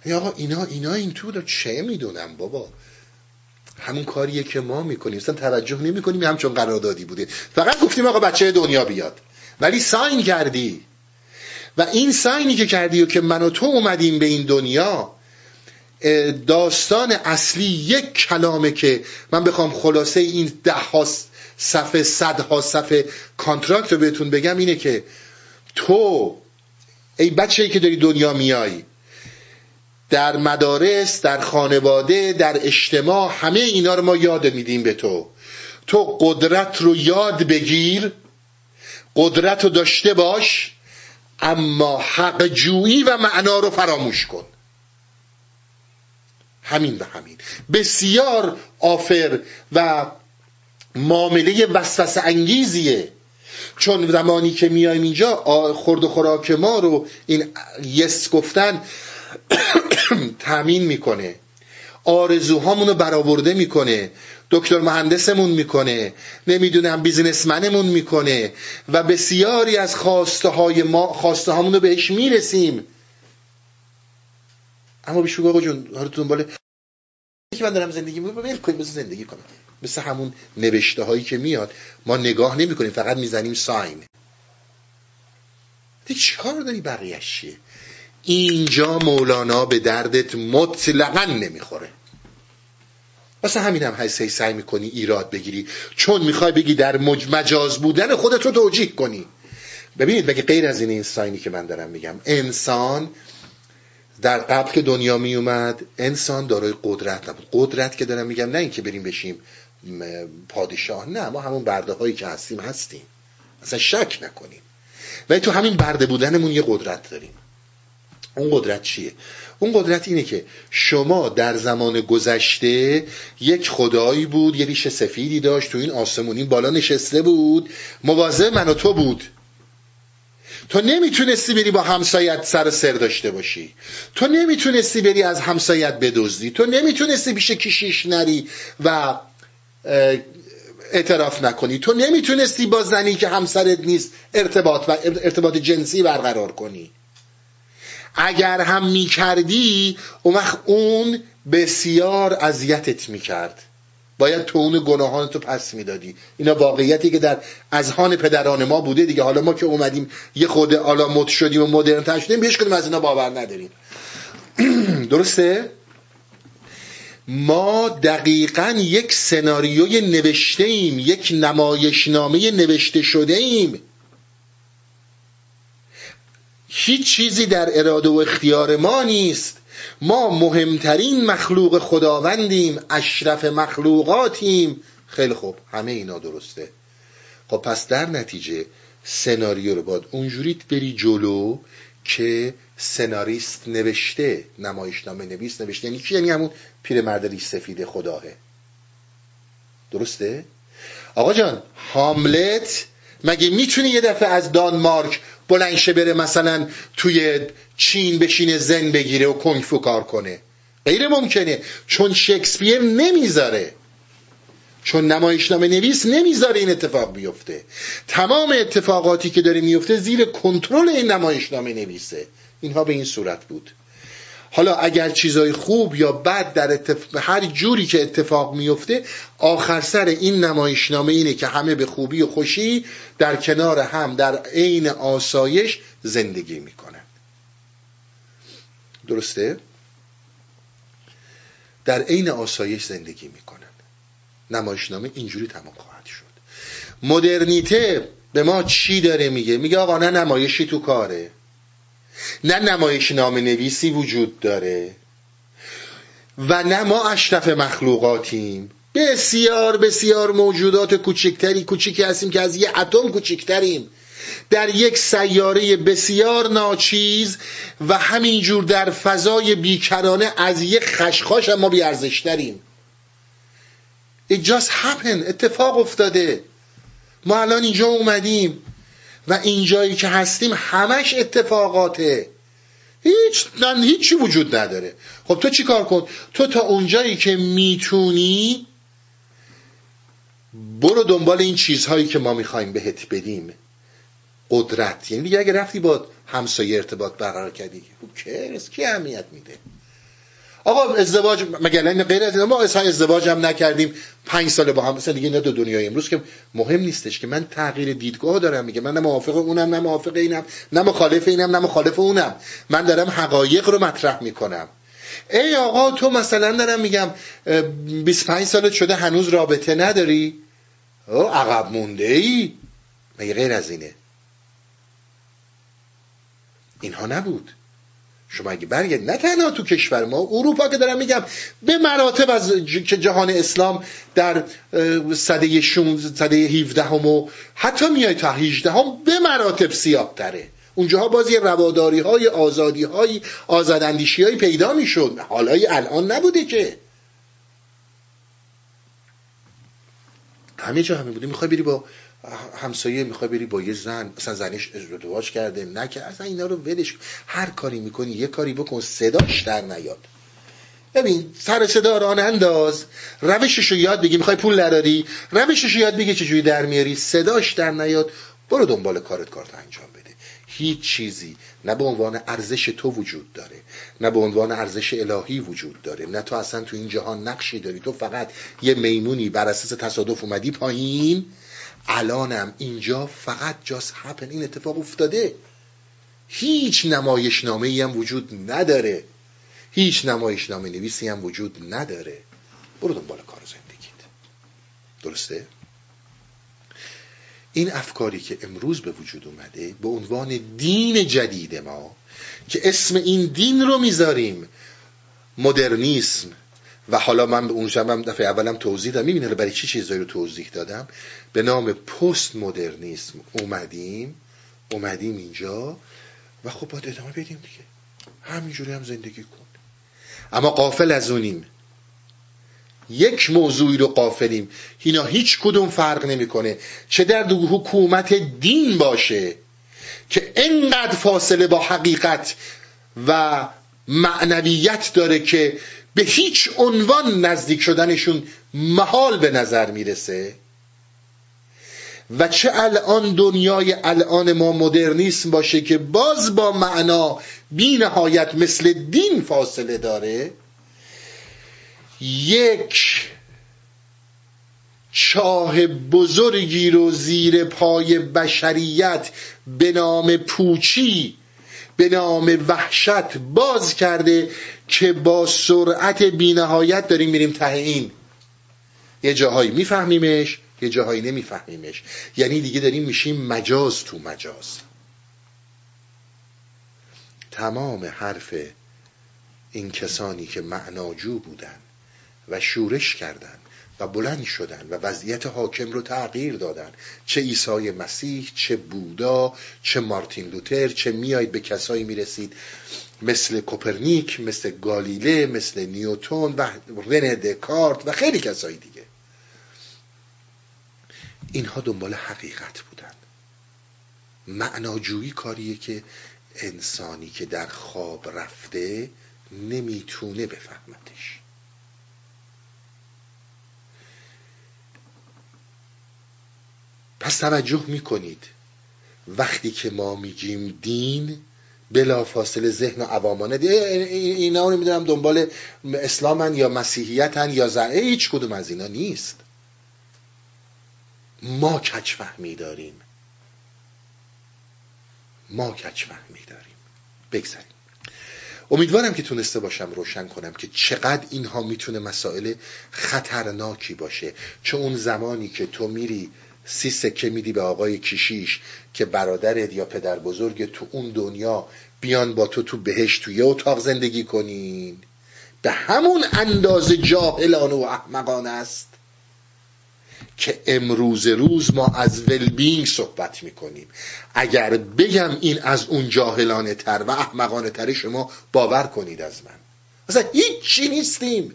Speaker 1: ای آقا اینا اینا این تو چه می‌دونم بابا؟ همون کاریه که ما می‌کنیم. اصلا توجه نمی‌کنیم همچون قراردادی بوده. فقط گفتیم آقا بچه دنیا بیاد. ولی ساین کردی. و این ساینی که کردی و که من و تو اومدیم به این دنیا داستان اصلی یک کلامه که من بخوام خلاصه این ده ها صفحه صدها صفحه contract رو بهتون بگم اینه که تو ای بچه ای که داری دنیا میای در مدارس در خانواده در اجتماع همه اینا رو ما یاد میدیم به تو. تو قدرت رو یاد بگیر قدرت رو داشته باش اما حق جویی و معنا رو فراموش کن. همین و همین. بسیار آفر و معامله وسوسه انگیزیه. چون زمانی که میایم اینجا خورد و خوراک ما رو این یس گفتن [COUGHS] تامین می‌کنه. آرزوهامون رو برآورده می‌کنه. دکتر مهندسمون می‌کنه. نمی‌دونم بیزنسمنمون می‌کنه. و بسیاری از خواسته های ما خواسته رو بهش می‌رسیم. اما بیشو آقا جون دنبال که من دارم زندگی می‌کنم ول کنیم زندگی کنم مثل همون نوشته هایی که میاد ما نگاه نمی کنیم فقط می‌زنیم ساین دی چیکار داری؟ بقیهش چیه؟ اینجا مولانا به دردت مطلقا نمی‌خوره. واسه همین هم هستی سعی می‌کنی ایراد بگیری. چون می‌خوای بگی در مجاز بودن خودت رو توجیه کنی. ببینید بگی غیر از این اینستاینی که من دارم میگم. انسان در قبل که دنیا می اومد انسان دارای قدرت نبود. قدرت که دارم میگم نه اینکه بریم بشیم پادشاه نه ما همون برده هایی که هستیم هستیم. اصلا شک نکنیم. ولی تو همین برده بودنمون یه قدرت داریم. اون قدرت چیه؟ اون قدرت اینه که شما در زمان گذشته یک خدایی بود یه ریش سفیدی داشت تو این آسمونین بالا نشسته بود مواظب من و تو بود. تو نمی‌تونستی بری با همسایت سر سر داشته باشی. تو نمی‌تونستی بری از همسایت بدزدی. تو نمی‌تونستی پیش کشیش نری و اعتراف نکنی. تو نمی‌تونستی با زنی که همسرت نیست ارتباط, و ارتباط جنسی برقرار کنی. اگر هم می‌کردی اون وقت اون بسیار اذیتت می‌کرد. باید تو گناهان تو پس می‌دادی. اینا واقعیتی که در اذهان پدران ما بوده دیگه. حالا ما که اومدیم یه خود آلا مد شدیم و مدرن شدیم بیش کنیم از اینا باور نداریم؟ [CLEARS THROAT] درسته؟ ما دقیقا یک سناریوی نوشته ایم یک نمایشنامه نوشته شده ایم. هیچ چیزی در اراده و اختیار ما نیست. ما مهمترین مخلوق خداوندیم اشرف مخلوقاتیم. خیلی خوب همه اینا درسته. خب پس در نتیجه سناریو رو باید اونجوریت بری جلو که سناریست نوشته نمایشنامه نویس نوشته. یعنی چی؟ یعنی همون پیرمرد ریش سفید خداه درسته؟ آقا جان هاملت مگه می‌تونی یه دفعه از دانمارک بلنشه بره مثلا توی چین بشینه زن بگیره و کنگفو کار کنه. غیر ممکنه. چون شکسپیر نمی‌ذاره. چون نمایشنامه نویس نمی‌ذاره این اتفاق بیفته. تمام اتفاقاتی که داره میفته زیر کنترل این نمایشنامه نویسه. اینها به این صورت بود. حالا اگر چیزای خوب یا بد در هر جوری که اتفاق میفته آخر سر این نمایشنامه اینه که همه به خوبی و خوشی در کنار هم در عین آسایش زندگی می‌کنن درسته؟ در عین آسایش زندگی می‌کنن نمایشنامه اینجوری تمام خواهد شد. مدرنیته به ما چی داره میگه؟ میگه آقا نه نمایشی تو کاره. نه نمایش نام نویسی وجود داره و نه ما اشرف مخلوقاتیم. بسیار بسیار موجودات کوچکتری کوچیکی هستیم که از یه اتم کوچکتریم. در یک سیاره بسیار ناچیز و همینجور در فضای بیکرانه از یک خشخاش ما بیارزشتریم. It just happened. اتفاق افتاده. ما الان اینجا اومدیم. و اینجایی که هستیم همش اتفاقاته. هیچ هیچی وجود نداره. خب تو چی کار کن؟ تو تا اونجایی که می‌تونی برو دنبال این چیزهایی که ما می‌خوایم بهت بدیم. قدرت. یعنی دیگه اگه رفتی با همسایه ارتباط برقرار کردی کی اهمیت میده؟ آقا ازدواج مگر غیر از ما اصلا ازدواج هم نکردیم. پنج سال با هم مثلا دیگه نه دو دنیای امروز که مهم نیستش که من تغییر دیدگاه دارم. میگه من نه موافق اونم نه موافق اینم نه مخالف اینم نه مخالف اونم. من دارم حقایق رو مطرح می‌کنم. ای آقا تو مثلا دارم میگم 25 سالت شده هنوز رابطه نداری؟ او عقب مونده ای مگه غیر از اینه؟ اینها نبود. شما اگه برگردید نه تنها تو کشور ما اروپا که دارم میگم به مراتب از که جهان اسلام در صده 16 صده 17 هم و حتی میای تا 18 هم به مراتب سیاه تره. اونجاها باز یه رواداری های آزادی های آزاداندیشی های پیدا می‌شد. حالای الان نبوده که. همه جا همه بوده. می‌خوای بری با همسایه می‌خوای بری با یه زن مثلا زنش ازدواج کرده نکرد. اصلا اینا رو ولش هر کاری می‌کنی یه کاری بکن صداش در نیاد. ببین سر صدا ران انداز. روشش رو یاد بگی می‌خوای پول نداری. روشش رو یاد بگی چجوری در میاری. صداش در نیاد. برو دنبال کارت کارت انجام بده. هیچ چیزی. نه به عنوان ارزش تو وجود داره. نه به عنوان ارزش الهی وجود داره. نه تو اصلا تو این جهان نقشی داری. تو فقط یه میمونی بر اساس تصادف اومدی پایین. الانم اینجا فقط جاس هپن این اتفاق افتاده. هیچ نمایشنامه ای هم وجود نداره. هیچ نمایشنامه نویسی هم وجود نداره. برو دنبال کار زندگیت. درسته؟ این افکاری که امروز به وجود اومده به عنوان دین جدید ما که اسم این دین رو می‌ذاریم مدرنیسم. و حالا من به اون هم دفعه اولم توضیح دادم. می‌بینه برای چی چیزایی رو توضیح دادم؟ به نام پست مدرنیسم اومدیم اومدیم اینجا و خب باید ادامه بدیم دیگه. همینجوری هم زندگی کن. اما قافل از اونیم. یک موضوعی رو قافلیم. اینا هیچ کدوم فرق نمی‌کنه. چه در حکومت دین باشه که انقدر فاصله با حقیقت و معنویت داره که به هیچ عنوان نزدیک شدنشون محال به نظر می‌رسه. و چه الان دنیای الان ما مدرنیسم باشه که باز با معنا بی نهایت مثل دین فاصله داره یک چاه بزرگی رو زیر پای بشریت به نام پوچی به نام وحشت باز کرده که با سرعت بینهایت داریم میریم ته این. یه جاهایی میفهمیمش یه جاهایی نمیفهمیمش. یعنی دیگه داریم میشیم مجاز تو مجاز. تمام حرف این کسانی که معناجو بودن و شورش کردند و بلند شدن و وضعیت حاکم رو تغییر دادن. چه عیسی مسیح چه بودا چه مارتین لوتر چه میایید به کسایی می‌رسید مثل کوپرنیک مثل گالیله مثل نیوتون و رنه دکارت و خیلی کسایی دیگه. اینها دنبال حقیقت بودن. معناجویی کاریه که انسانی که در خواب رفته نمی‌تونه بفهمتش. پس توجه می‌کنید. وقتی که ما میگیم دین بلا فاصله ذهن و عوامانه اینا رو نمی‌دونم دنبال اسلامن یا مسیحیتن یا زعه هیچ کدوم از اینا نیست. ما کچ فهمی داریم؟ ما کچ فهمی داریم؟ بگذاریم. امیدوارم که تونسته باشم روشن کنم که چقدر اینها می‌تونه مسائل خطرناکی باشه. چه اون زمانی که تو میری سی سکه میدی به آقای کشیش که برادرت یا پدر بزرگ تو اون دنیا بیان با تو تو بهش تو یه اتاق زندگی کنین. به همون اندازه جاهلانه و احمقانه است که امروز روز ما از ولبینگ صحبت می‌کنیم. اگر بگم این از اون جاهلانه تر و احمقانه تر شما باور کنید از من. مثلا هیچی نیستیم.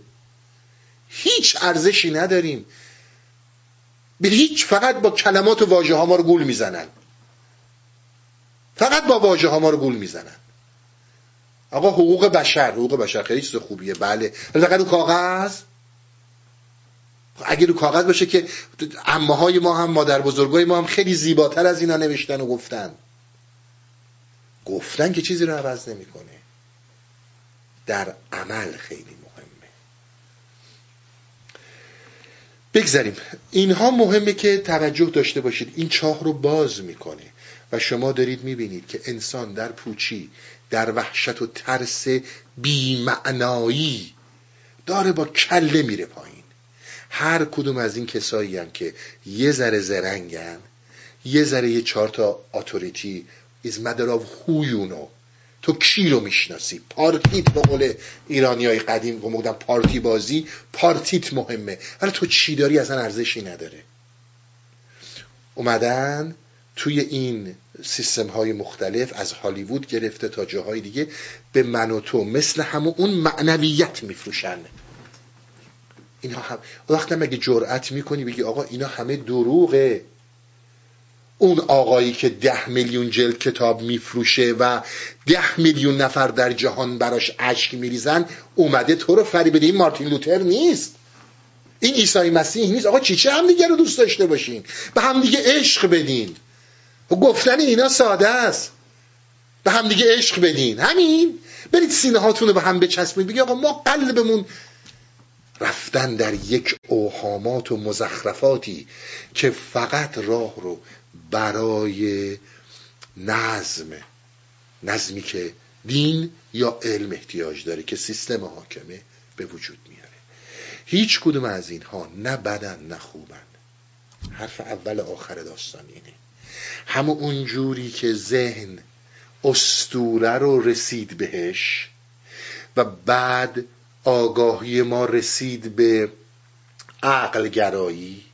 Speaker 1: هیچ ارزشی نداریم. به هیچ فقط با کلمات و واژه ها ما رو گول می‌زنن. فقط با واژه ها ما رو گول می‌زنن. آقا حقوق بشر حقوق بشر خیلی چیز خوبیه. بله. ولی فقط رو کاغذ؟ اگه رو کاغذ باشه که امه ما هم مادر بزرگای ما هم خیلی زیباتر از اینا نوشتن و گفتن. گفتن که چیزی رو عوض نمی‌کنه. در عمل خیلی مهمه بگذاریم. اینها مهمه که توجه داشته باشید. این چاه رو باز می‌کنه و شما دارید می‌بینید که انسان در پوچی در وحشت و ترس بیمعنایی داره با کله میره پایین. هر کدوم از این کسایی هم که یه ذره زرنگن یه ذره یه چهار تا اتوریتی از خویونو تو کی رو می‌شناسی؟ پارتیت به قول ایرانی های قدیم گمودن پارتی بازی پارتیت مهمه. ولی تو چی داری؟ اصلا ارزشی نداره. اومدن توی این سیستم های مختلف از هالیوود گرفته تا جاهای دیگه به من و تو مثل همون اون معنویت میفروشن. اینا هم وقتی مگه جرأت می‌کنی بگی آقا اینا همه دروغه؟ اون آقایی که ده میلیون جلد کتاب میفروشه و ده میلیون نفر در جهان براش اشک میریزن اومده تو رو فری بده. این مارتین لوتر نیست. این عیسی مسیح نیست. آقا چیچه هم دیگه رو دوست داشته باشین؟ به هم دیگه عشق بدین. و گفتن اینا ساده است. به هم دیگه عشق بدین. همین. برید سینه هاتون رو به هم بچسبید بگی آقا ما قلبمون رفتن در یک اوهامات و مزخرفاتی که فقط راه رو برای نظم نظمی که دین یا علم احتیاج داره که سیستم حاکمه به وجود میاره. هیچ کدوم از اینها نه بدن نه خوبن. حرف اول آخر داستان اینه. همون اونجوری که ذهن استوره رو رسید بهش و بعد آگاهی ما رسید به عقل گرایی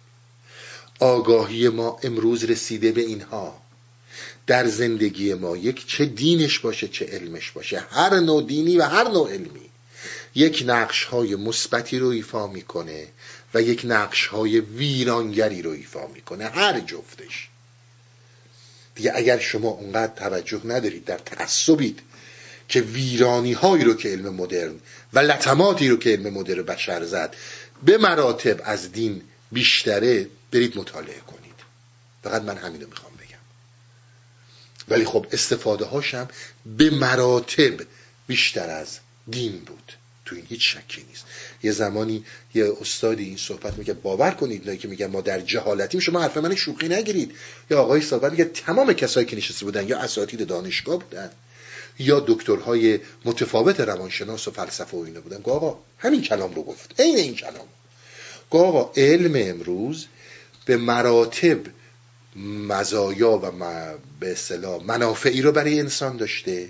Speaker 1: آگاهی ما امروز رسیده به اینها. در زندگی ما یک چه دینش باشه چه علمش باشه. هر نوع دینی و هر نوع علمی یک نقش های مثبتی رو ایفا می‌کنه و یک نقش های ویرانگری رو ایفا می‌کنه. هر جفتش. دیگه اگر شما اونقدر توجه ندارید در تعصبید که ویرانی هایی رو که علم مدرن و لطماتی رو که علم مدرن بشر زد به مراتب از دین بیشتره برید مطالعه کنید. فقط من همینو می‌خوام بگم. ولی خب استفاده هاشم به مراتب بیشتر از دین بود. تو این هیچ شکی نیست. یه زمانی یه استادی این صحبت میگه باور کنید که میگن ما در جهالتیم شما حرف من شوخی نگیرید. یا آقای صحبت میگه تمام کسایی که نشسته بودن یا اساتید دانشگاه بودن یا دکترهای متفاوت روانشناس و فلسفه و اینا بودن. گو همین کلام رو گفت. عین این کلام. گو علم امروز به مراتب مزایا و به اصطلاح منافعی رو برای انسان داشته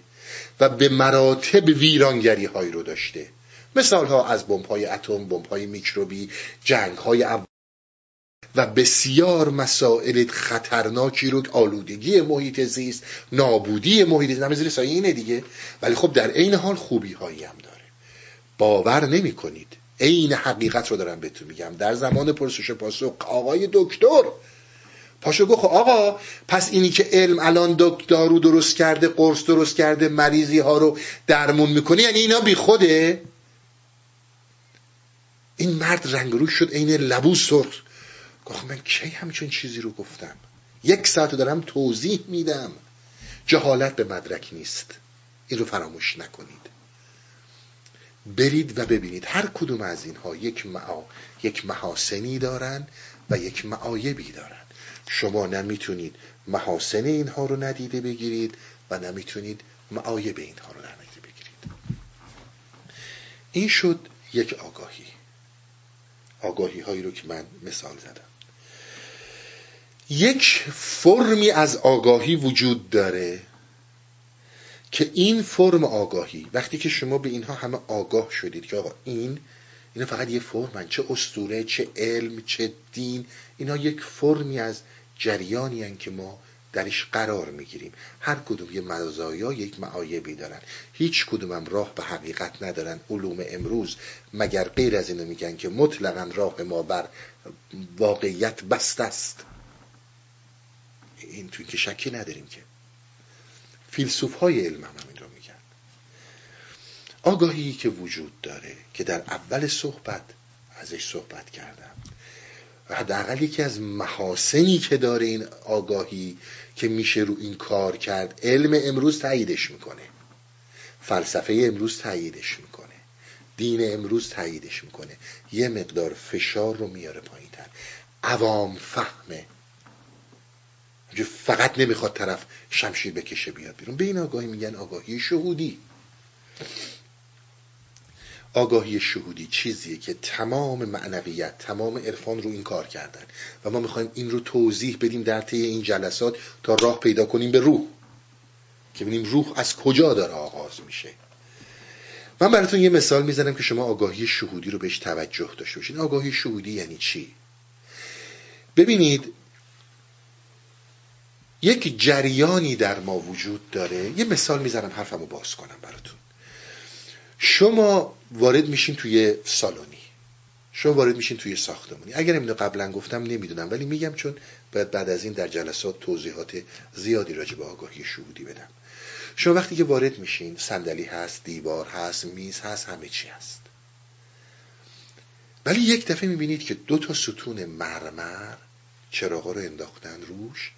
Speaker 1: و به مراتب ویرانگری هایی رو داشته. مثال ها از بمب های اتم بمب های میکروبی جنگ های و بسیار مسائل خطرناکی رو آلودگی محیط زیست نابودی محیط زیست همه زیر اینه دیگه. ولی خب در عین حال خوبی هایی هم داره. باور نمی کنید عین حقیقت رو دارم بهتون میگم. در زمان پرسش پاسخ آقای دکتر. پاشو گفت آقا پس اینی که علم الان دارو درست کرده قرص درست کرده مریضی ها رو درمون می‌کنه یعنی اینا بی خوده. این مرد رنگ روش شد عین لبو سرخ. گفت من کی همچون چیزی رو گفتم؟ یک ساعت دارم توضیح میدم. جهالت به مدرک نیست. این رو فراموش نکنید. برید و ببینید. هر کدوم از اینها یک, معا... یک محاسنی دارن و یک معایبی دارن. شما نمی‌تونید محاسن اینها رو ندیده بگیرید و نمی‌تونید معایب اینها رو ندیده بگیرید. این شد یک آگاهی. آگاهی هایی رو که من مثال زدم. یک فرمی از آگاهی وجود داره که این فرم آگاهی وقتی که شما به اینها همه آگاه شدید که آقا این اینا فقط یه فرمن چه استوره چه علم چه دین اینا یک فرمی از جریانی هن که ما درش قرار می‌گیریم. هر کدوم یه مزایا یک معایبی دارن. هیچ کدومم راه به حقیقت ندارن. علوم امروز مگر غیر از اینو میگن که مطلقا راه ما بر واقعیت بست است. این توی که شکی نداریم که. فیلسوف های علم هم همین رو میگن آگاهی که وجود داره که در اول صحبت ازش صحبت کردم. حداقل یکی از محاسنی که داره این آگاهی که میشه رو این کار کرد علم امروز تاییدش می‌کنه. فلسفه امروز تاییدش می‌کنه. دین امروز تاییدش می‌کنه. یه مقدار فشار رو میاره پایین تر عوام فهمه فقط نمی‌خواد طرف شمشیر بکشه بیاد بیرون. به این آگاهی میگن آگاهی شهودی. آگاهی شهودی چیزیه که تمام معنویت تمام عرفان رو این کار کردن. و ما می‌خوایم این رو توضیح بدیم در طی این جلسات تا راه پیدا کنیم به روح. که ببینیم روح از کجا داره آغاز میشه. من براتون یه مثال می‌زنم که شما آگاهی شهودی رو بهش توجه داشته باشید آگاهی شهودی یعنی چی؟ ببینید یک جریانی در ما وجود داره. یه مثال می‌زنم حرفمو باز کنم براتون. شما وارد میشین توی سالونی شما وارد میشین توی ساختمونی. اگر اینو قبلا گفتم نمی‌دونم ولی میگم چون باید بعد از این در جلسات توضیحات زیادی راجع به آگاهی شهودی بدم. شما وقتی که وارد میشین صندلی هست دیوار هست میز هست همه چی هست. ولی یک دفعه می‌بینید که دو تا ستون مرمر چراغا رو انداختن روش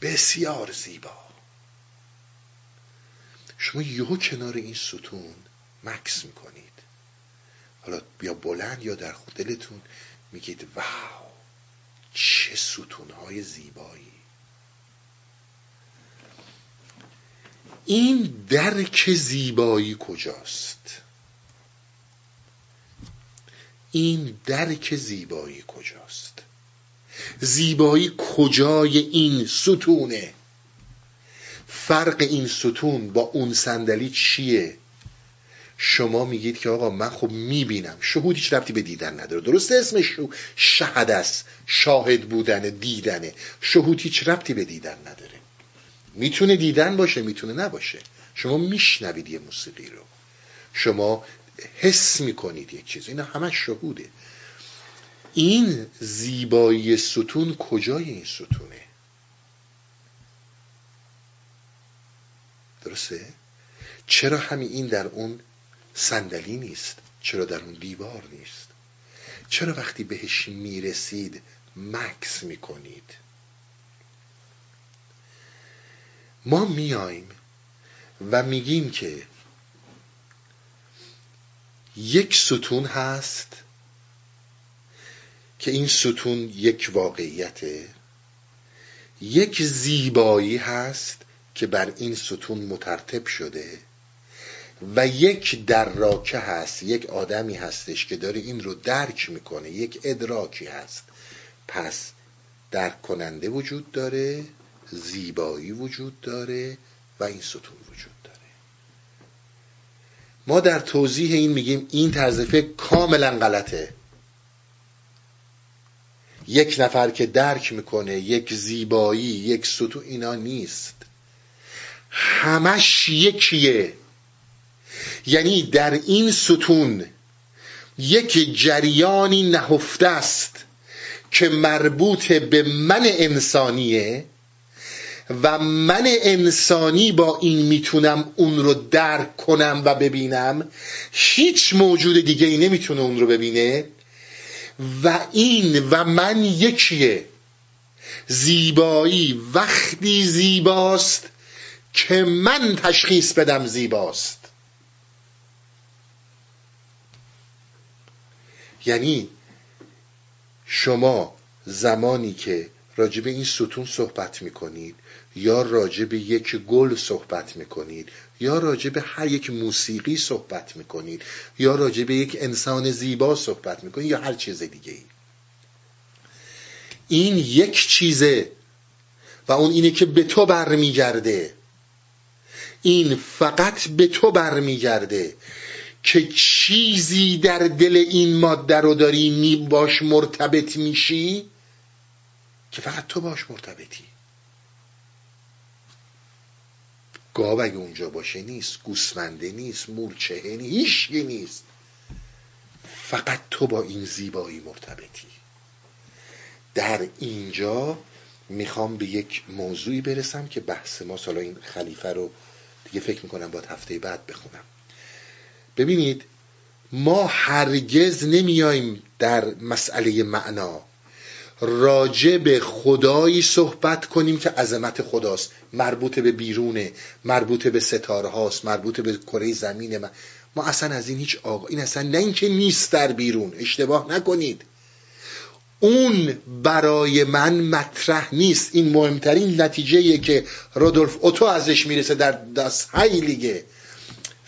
Speaker 1: بسیار زیبا. شما یهو کنار این ستون مکس می‌کنید. حالا یا بلند یا در دلتون میگید واو چه ستونهای زیبایی. این درک زیبایی کجاست؟ این درک زیبایی کجاست؟ زیبایی کجای این ستونه؟ فرق این ستون با اون صندلی چیه؟ شما میگید که آقا من خب می‌بینم. شهود هیچ ربطی به دیدن نداره. درسته اسمش شهد است. شاهد بودن دیدنه شهود هیچ ربطی به دیدن نداره. می‌تونه دیدن باشه می‌تونه نباشه. شما میشنوید یه موسیقی رو. شما حس می‌کنید یک چیز. اینا همه شهوده. این زیبایی ستون کجای این ستونه؟ درسته؟ چرا همین این در اون صندلی نیست؟ چرا در اون دیوار نیست؟ چرا وقتی بهش می‌رسید مکس می‌کنید؟ ما میایم و میگیم که یک ستون هست که این ستون یک واقعیته. یک زیبایی هست که بر این ستون مترتب شده و یک دراکه هست یک آدمی هستش که داره این رو درک می‌کنه یک ادراکی هست. پس درک کننده وجود داره زیبایی وجود داره و این ستون وجود داره. ما در توضیح این میگیم این طرز فکر کاملا غلطه. یک نفر که درک می‌کنه یک زیبایی یک ستون اینا نیست. همش یکیه. یعنی در این ستون یک جریانی نهفته است که مربوط به من انسانیه و من انسانی با این می‌تونم اون رو درک کنم و ببینم. هیچ موجود دیگه ای نمی‌تونه اون رو ببینه. و این و من یکیه. زیبایی وقتی زیباست که من تشخیص بدم زیباست. یعنی شما زمانی که راجب این ستون صحبت می‌کنید یا راجب یک گل صحبت می‌کنید یا راجب هر یک موسیقی صحبت می‌کنید یا راجب یک انسان زیبا صحبت می‌کنید یا هر چیز دیگه ای این یک چیزه و اون اینه که به تو برمیگرده. این فقط به تو برمیگرده که چیزی در دل این ماده رو داری می باش مرتبط میشی که فقط تو باش مرتبطی. گاو اگه اونجا باشه نیست گوسمنده نیست مورچهه نیست نیست. فقط تو با این زیبایی مرتبطی. در اینجا می‌خوام به یک موضوعی برسم که بحث ما سالا این خلیفه رو دیگه فکر می‌کنم باید هفته بعد بخونم. ببینید ما هرگز نمیاییم در مسئله معنا. راجع به خدایی صحبت کنیم که عظمت خداست. مربوط به بیرونه مربوط به ستاره هاست مربوط به کره زمین ما, ما اصلا از این هیچ آقا این اصلا نه اینکه نیست در بیرون. اشتباه نکنید. اون برای من مطرح نیست. این مهمترین نتیجه که رودولف اوتو ازش می‌رسه در دست. هایلیگه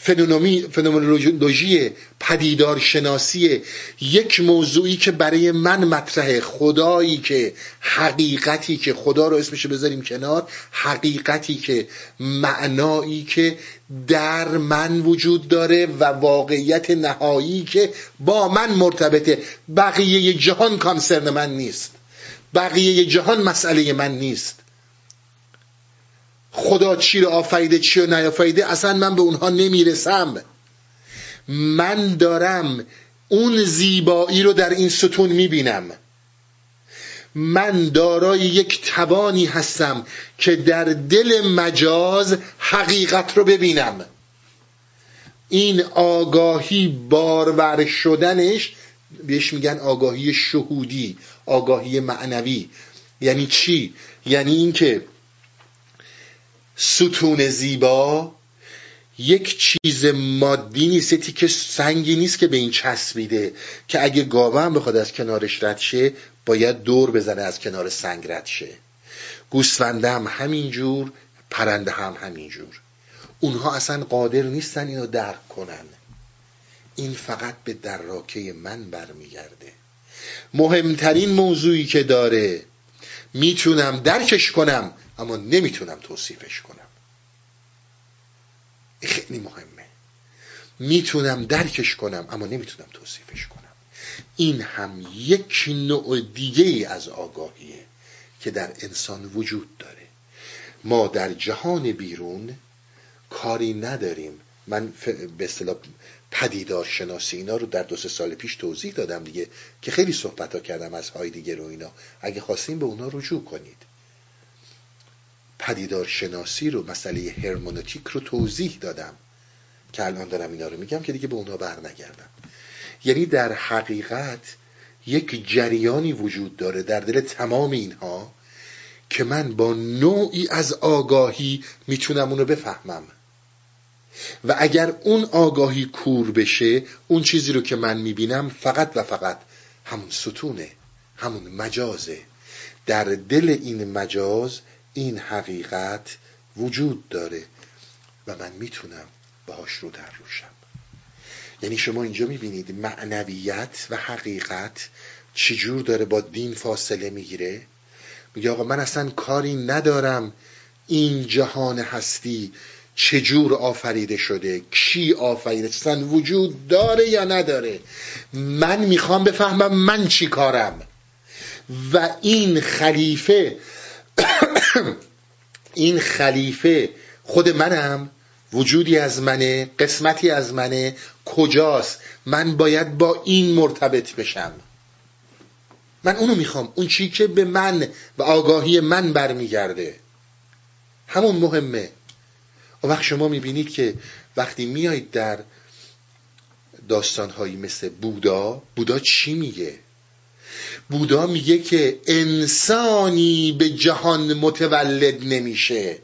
Speaker 1: فنومنولوژی پدیدار شناسی یک موضوعی که برای من مطرحه خدایی که حقیقتی که خدا رو اسمش بذاریم کنار حقیقتی که معنایی که در من وجود داره و واقعیت نهایی که با من مرتبطه. بقیه جهان کانسرن من نیست. بقیه جهان مسئله من نیست. خدا چی رو آفریده چی رو نیافریده اصلا من به اونها نمی‌رسم. من دارم اون زیبایی رو در این ستون می‌بینم. من دارای یک توانی هستم که در دل مجاز حقیقت رو ببینم. این آگاهی بارور شدنش بهش میگن آگاهی شهودی آگاهی معنوی. یعنی چی؟ یعنی اینکه ستون زیبا یک چیز مادی نیست که سنگی نیست که به این چسبیده که اگه گاوه هم بخواد از کنارش رد شه باید دور بزنه از کنار سنگ رد شه. گوسفنده هم همینجور پرنده هم همینجور. اونها اصلا قادر نیستن اینو درک کنن. این فقط به دراکه من برمیگرده. مهمترین موضوعی که داره می‌تونم درکش کنم. اما نمی‌تونم توصیفش کنم. خیلی مهمه. می‌تونم درکش کنم اما نمی‌تونم توصیفش کنم. این هم یک نوع دیگه از آگاهیه که در انسان وجود داره. ما در جهان بیرون کاری نداریم. من به اصطلاح پدیدار شناسی اینا رو در دو سه سال پیش توضیح دادم دیگه که خیلی صحبت ها کردم از دیگه رو اینا. اگه خواستیم به اونا رجوع کنید. پدیدار شناسی رو مسئله هرمونوتیک رو توضیح دادم. که الان دارم اینا رو میگم که دیگه به اونا بر نگردم یعنی در حقیقت یک جریانی وجود داره در دل تمام اینها که من با نوعی از آگاهی می‌تونم اونو بفهمم. و اگر اون آگاهی کور بشه اون چیزی رو که من می‌بینم فقط و فقط همون ستونه همون مجازه. در دل این مجاز حقیقت وجود داره و من می‌تونم باهاش رو در روشم. یعنی شما اینجا می‌بینید معنویت و حقیقت چجور داره با دین فاصله می‌گیره؟ میگه آقا من اصلا کاری ندارم این جهان هستی چجور آفریده شده کی آفریده اصلا وجود داره یا نداره؟ من می‌خوام بفهمم من چی کارم. و این خلیفه [COUGHS] این خلیفه خود منم؟ وجودی از منه؟ قسمتی از منه؟ کجاست؟ من باید با این مرتبط بشم. من اونو می‌خوام. اون چی که به من و آگاهی من برمیگرده. همون مهمه. و وقت شما می‌بینید که وقتی میایید در داستانهایی مثل بودا بودا چی میگه؟ بودا میگه که انسانی به جهان متولد نمیشه.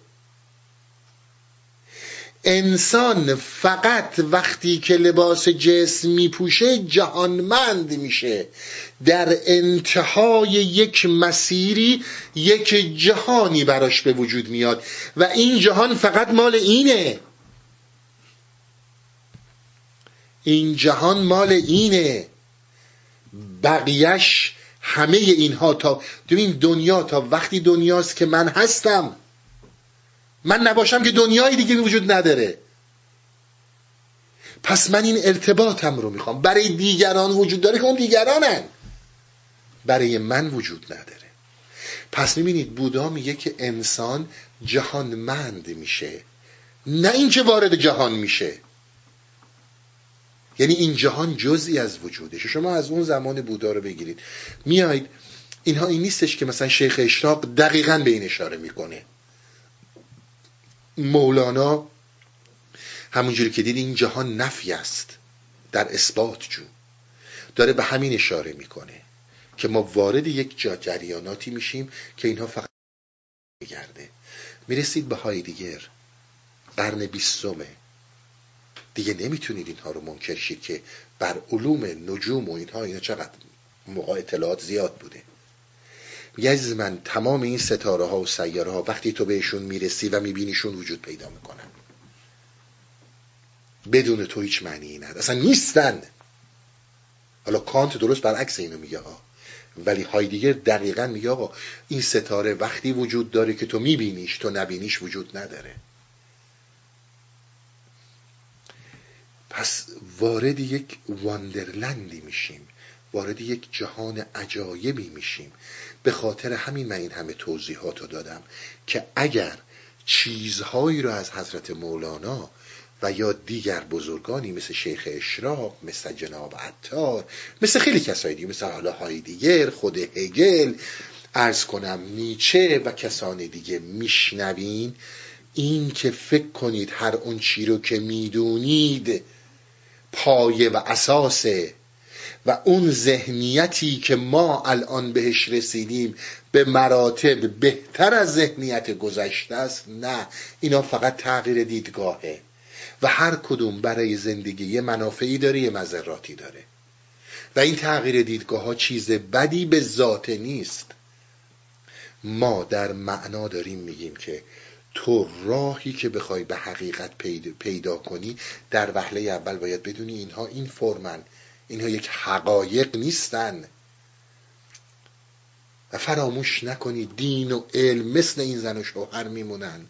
Speaker 1: انسان فقط وقتی که لباس جسم میپوشه جهانمند میشه. در انتهای یک مسیری یک جهانی براش به وجود میاد. و این جهان فقط مال اینه. این جهان مال اینه. بقیهش همه اینها تا این دنیا تا وقتی دنیاست که من هستم. من نباشم که دنیای دیگه وجود نداره. پس من این ارتباطم رو می‌خوام. برای دیگران وجود داره که اون دیگرانن. برای من وجود نداره. پس می‌بینید بودا میگه که انسان جهانمند میشه. نه اینکه وارد جهان میشه. یعنی این جهان جزئی از وجودشه شما از اون زمان بودا رو بگیرید. میایید اینها این نیستش که مثلا شیخ اشراق دقیقا به این اشاره می‌کنه. مولانا همونجوری که دید این جهان نفی است. در اثبات جو. داره به همین اشاره می‌کنه که ما وارد یک جریاناتی میشیم که اینها فقط میگرده. می‌رسید به هایدیگر قرن بیستمه. دیگه نمی‌تونید اینها رو منکر شید که بر علوم نجوم و اینها اینا چقدر موقع اطلاعات زیاد بوده. عزیز من تمام این ستاره ها و سیاره ها وقتی تو بهشون می‌رسی و میبینیشون وجود پیدا می‌کنن بدون تو هیچ معنی نداره. اصلا نیستن. حالا کانت درست برعکس اینو میگه ها. ولی هایدیگر دقیقا میگه آقا این ستاره وقتی وجود داره که تو میبینیش تو نبینیش وجود نداره. پس وارد یک واندرلندی میشیم وارد یک جهان عجایبی میشیم. به خاطر همین من این همه توضیحات رو دادم که اگر چیزهایی رو از حضرت مولانا و یا دیگر بزرگانی مثل شیخ اشراق مثل جناب عطار مثل خیلی کسایی دیگه مثل حالا هایدیگر خود هگل ارز کنم نیچه و کسان دیگه میشنوین این که فکر کنید هر اون چی رو که می‌دونید پایه و اساسه و اون ذهنیتی که ما الان بهش رسیدیم به مراتب بهتر از ذهنیت گذشته است نه. اینا فقط تغییر دیدگاهه و هر کدوم برای زندگی یه منافعی داره یه مذراتی داره. و این تغییر دیدگاه ها چیز بدی به ذات نیست. ما در معنا داریم میگیم که تو راهی که بخوای به حقیقت پیدا, کنی در وهله اول باید بدونی اینها این فرمن. اینها یک حقایق نیستن. و فراموش نکنی دین و علم مثل این زن و شوهر میمونن.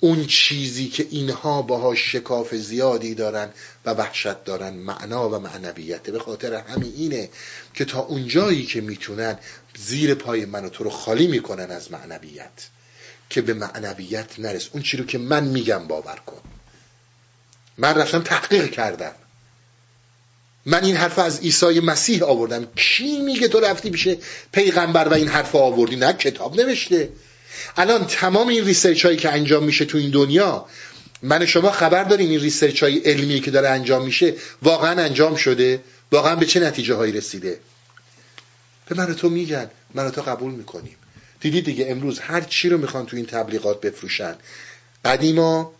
Speaker 1: اون چیزی که اینها باهاش شکاف زیادی دارن و وحشت دارن معنا و معنویته به خاطر همین اینه که تا اونجایی که می‌تونن زیر پای من و تو رو خالی می‌کنن از معنویت. که به معنویت نرس. اون چی رو که من میگم باور کن. من رفتم تحقیق کردم. من این حرف از عیسی مسیح آوردم. کی میگه تو رفتی بشه پیغمبر و این حرف آوردی؟ نه کتاب نوشته. الان تمام این research هایی که انجام میشه تو این دنیا من شما خبر داریم این research های علمی که داره انجام میشه واقعا انجام شده واقعا به چه نتیجه هایی رسیده؟ به من تو میگن. من تو قبول می‌کنیم. دیدی دیگه امروز هر چی رو می‌خوان تو این تبلیغات بفروشن. قدیما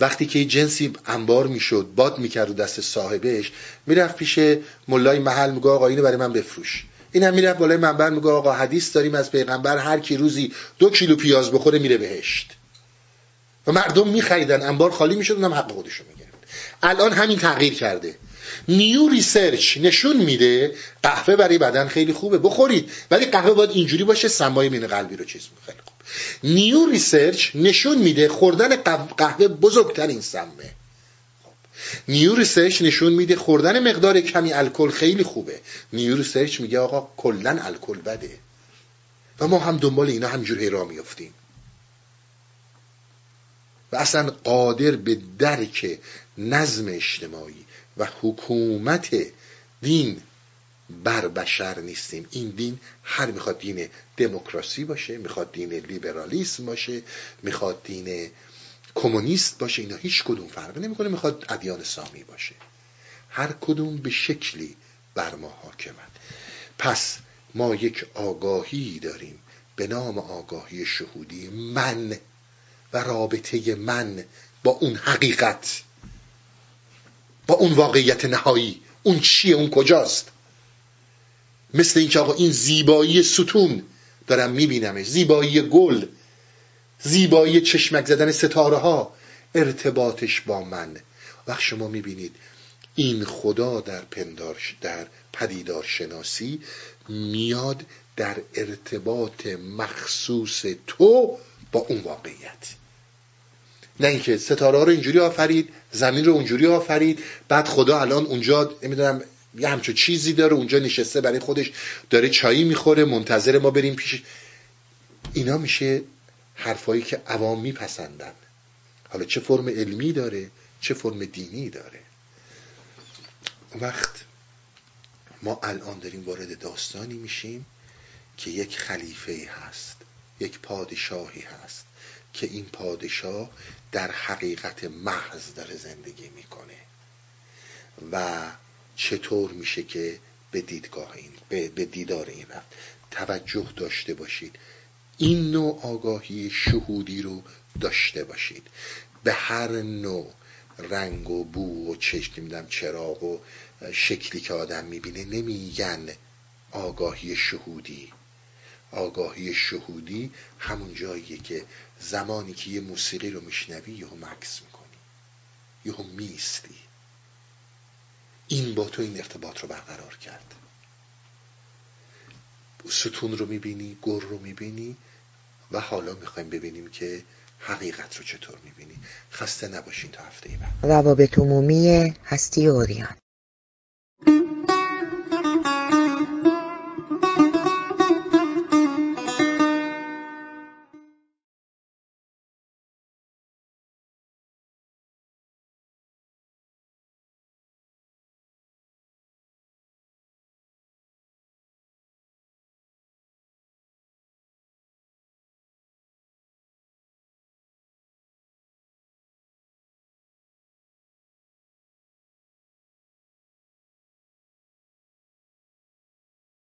Speaker 1: وقتی که جنسی انبار می‌شد باد می‌کرد و دست صاحبش می‌رفت پیش ملای محل میگه آقا اینو برای من بفروش. این هم می‌رفت بالای منبر میگه آقا حدیث داریم از پیغمبر هر کی روزی دو کیلو پیاز بخوره میره بهشت. و مردم میخریدن انبار خالی می‌شد اونم حق خودشو می‌گرفت. الان همین تغییر کرده. new research نشون میده قهوه برای بدن خیلی خوبه. بخورید. ولی قهوه باید اینجوری باشه سمای مین قلبی رو چیز خیلی خوب new research نشون میده خوردن قهوه بزرگترین سمه. new research نشون میده خوردن مقدار کمی الکل خیلی خوبه. new research میگه آقا کلا الکل بده. و ما هم دنبال اینا همینجور هی را میافتیم. و اصلا قادر به درک نظم اجتماعی و حکومت دین بر بشر نیستیم. این دین هر می‌خواد دین دموکراسی باشه می‌خواد دین لیبرالیسم باشه می‌خواد دین کمونیست باشه اینا هیچ کدوم فرق نمی‌کنه می‌خواد ادیان سامی باشه. هر کدوم به شکلی بر ما حاکمن. پس ما یک آگاهی داریم به نام آگاهی شهودی من و رابطه من با اون حقیقت. با اون واقعیت نهایی. اون چیه؟ اون کجاست؟ مثل اینکه آقا این زیبایی ستون دارم میبینمش. زیبایی گل. زیبایی چشمک زدن ستاره ها ارتباطش با من. وقت شما می‌بینید این خدا در پندار در پدیدار شناسی میاد در ارتباط مخصوص تو با اون واقعیت. نه اینکه ستاره ها رو اینجوری آفرید زمین رو اونجوری آفرید بعد خدا الان اونجا نمی‌دونم یه همچون چیزی داره اونجا نشسته برای خودش داره چایی می‌خوره منتظر ما بریم پیش اینا میشه حرفایی که عوام میپسندن. حالا چه فرم علمی داره چه فرم دینی داره. وقت ما الان داریم وارد داستانی میشیم که یک خلیفه هست یک پادشاهی هست که این پادشاه در حقیقت محض داره زندگی می‌کنه. و چطور میشه که به دیدگاه این به دیدار این رفت؟ توجه داشته باشید. این نوع آگاهی شهودی رو داشته باشید. به هر نوع رنگ و بو و چشم نمیدم چراغ و شکلی که آدم می‌بینه نمیگن آگاهی شهودی. آگاهی شهودی همون جاییه که زمانی که یه موسیقی رو میشنوی یهو مکس می‌کنی. یهو میستی این با تو این ارتباط رو برقرار کرد. ستون رو می‌بینی گر رو می‌بینی و حالا می‌خوایم ببینیم که حقیقت رو چطور می‌بینی. خسته نباشین تا هفته بعد.
Speaker 2: روابط عمومی هستی اوریان.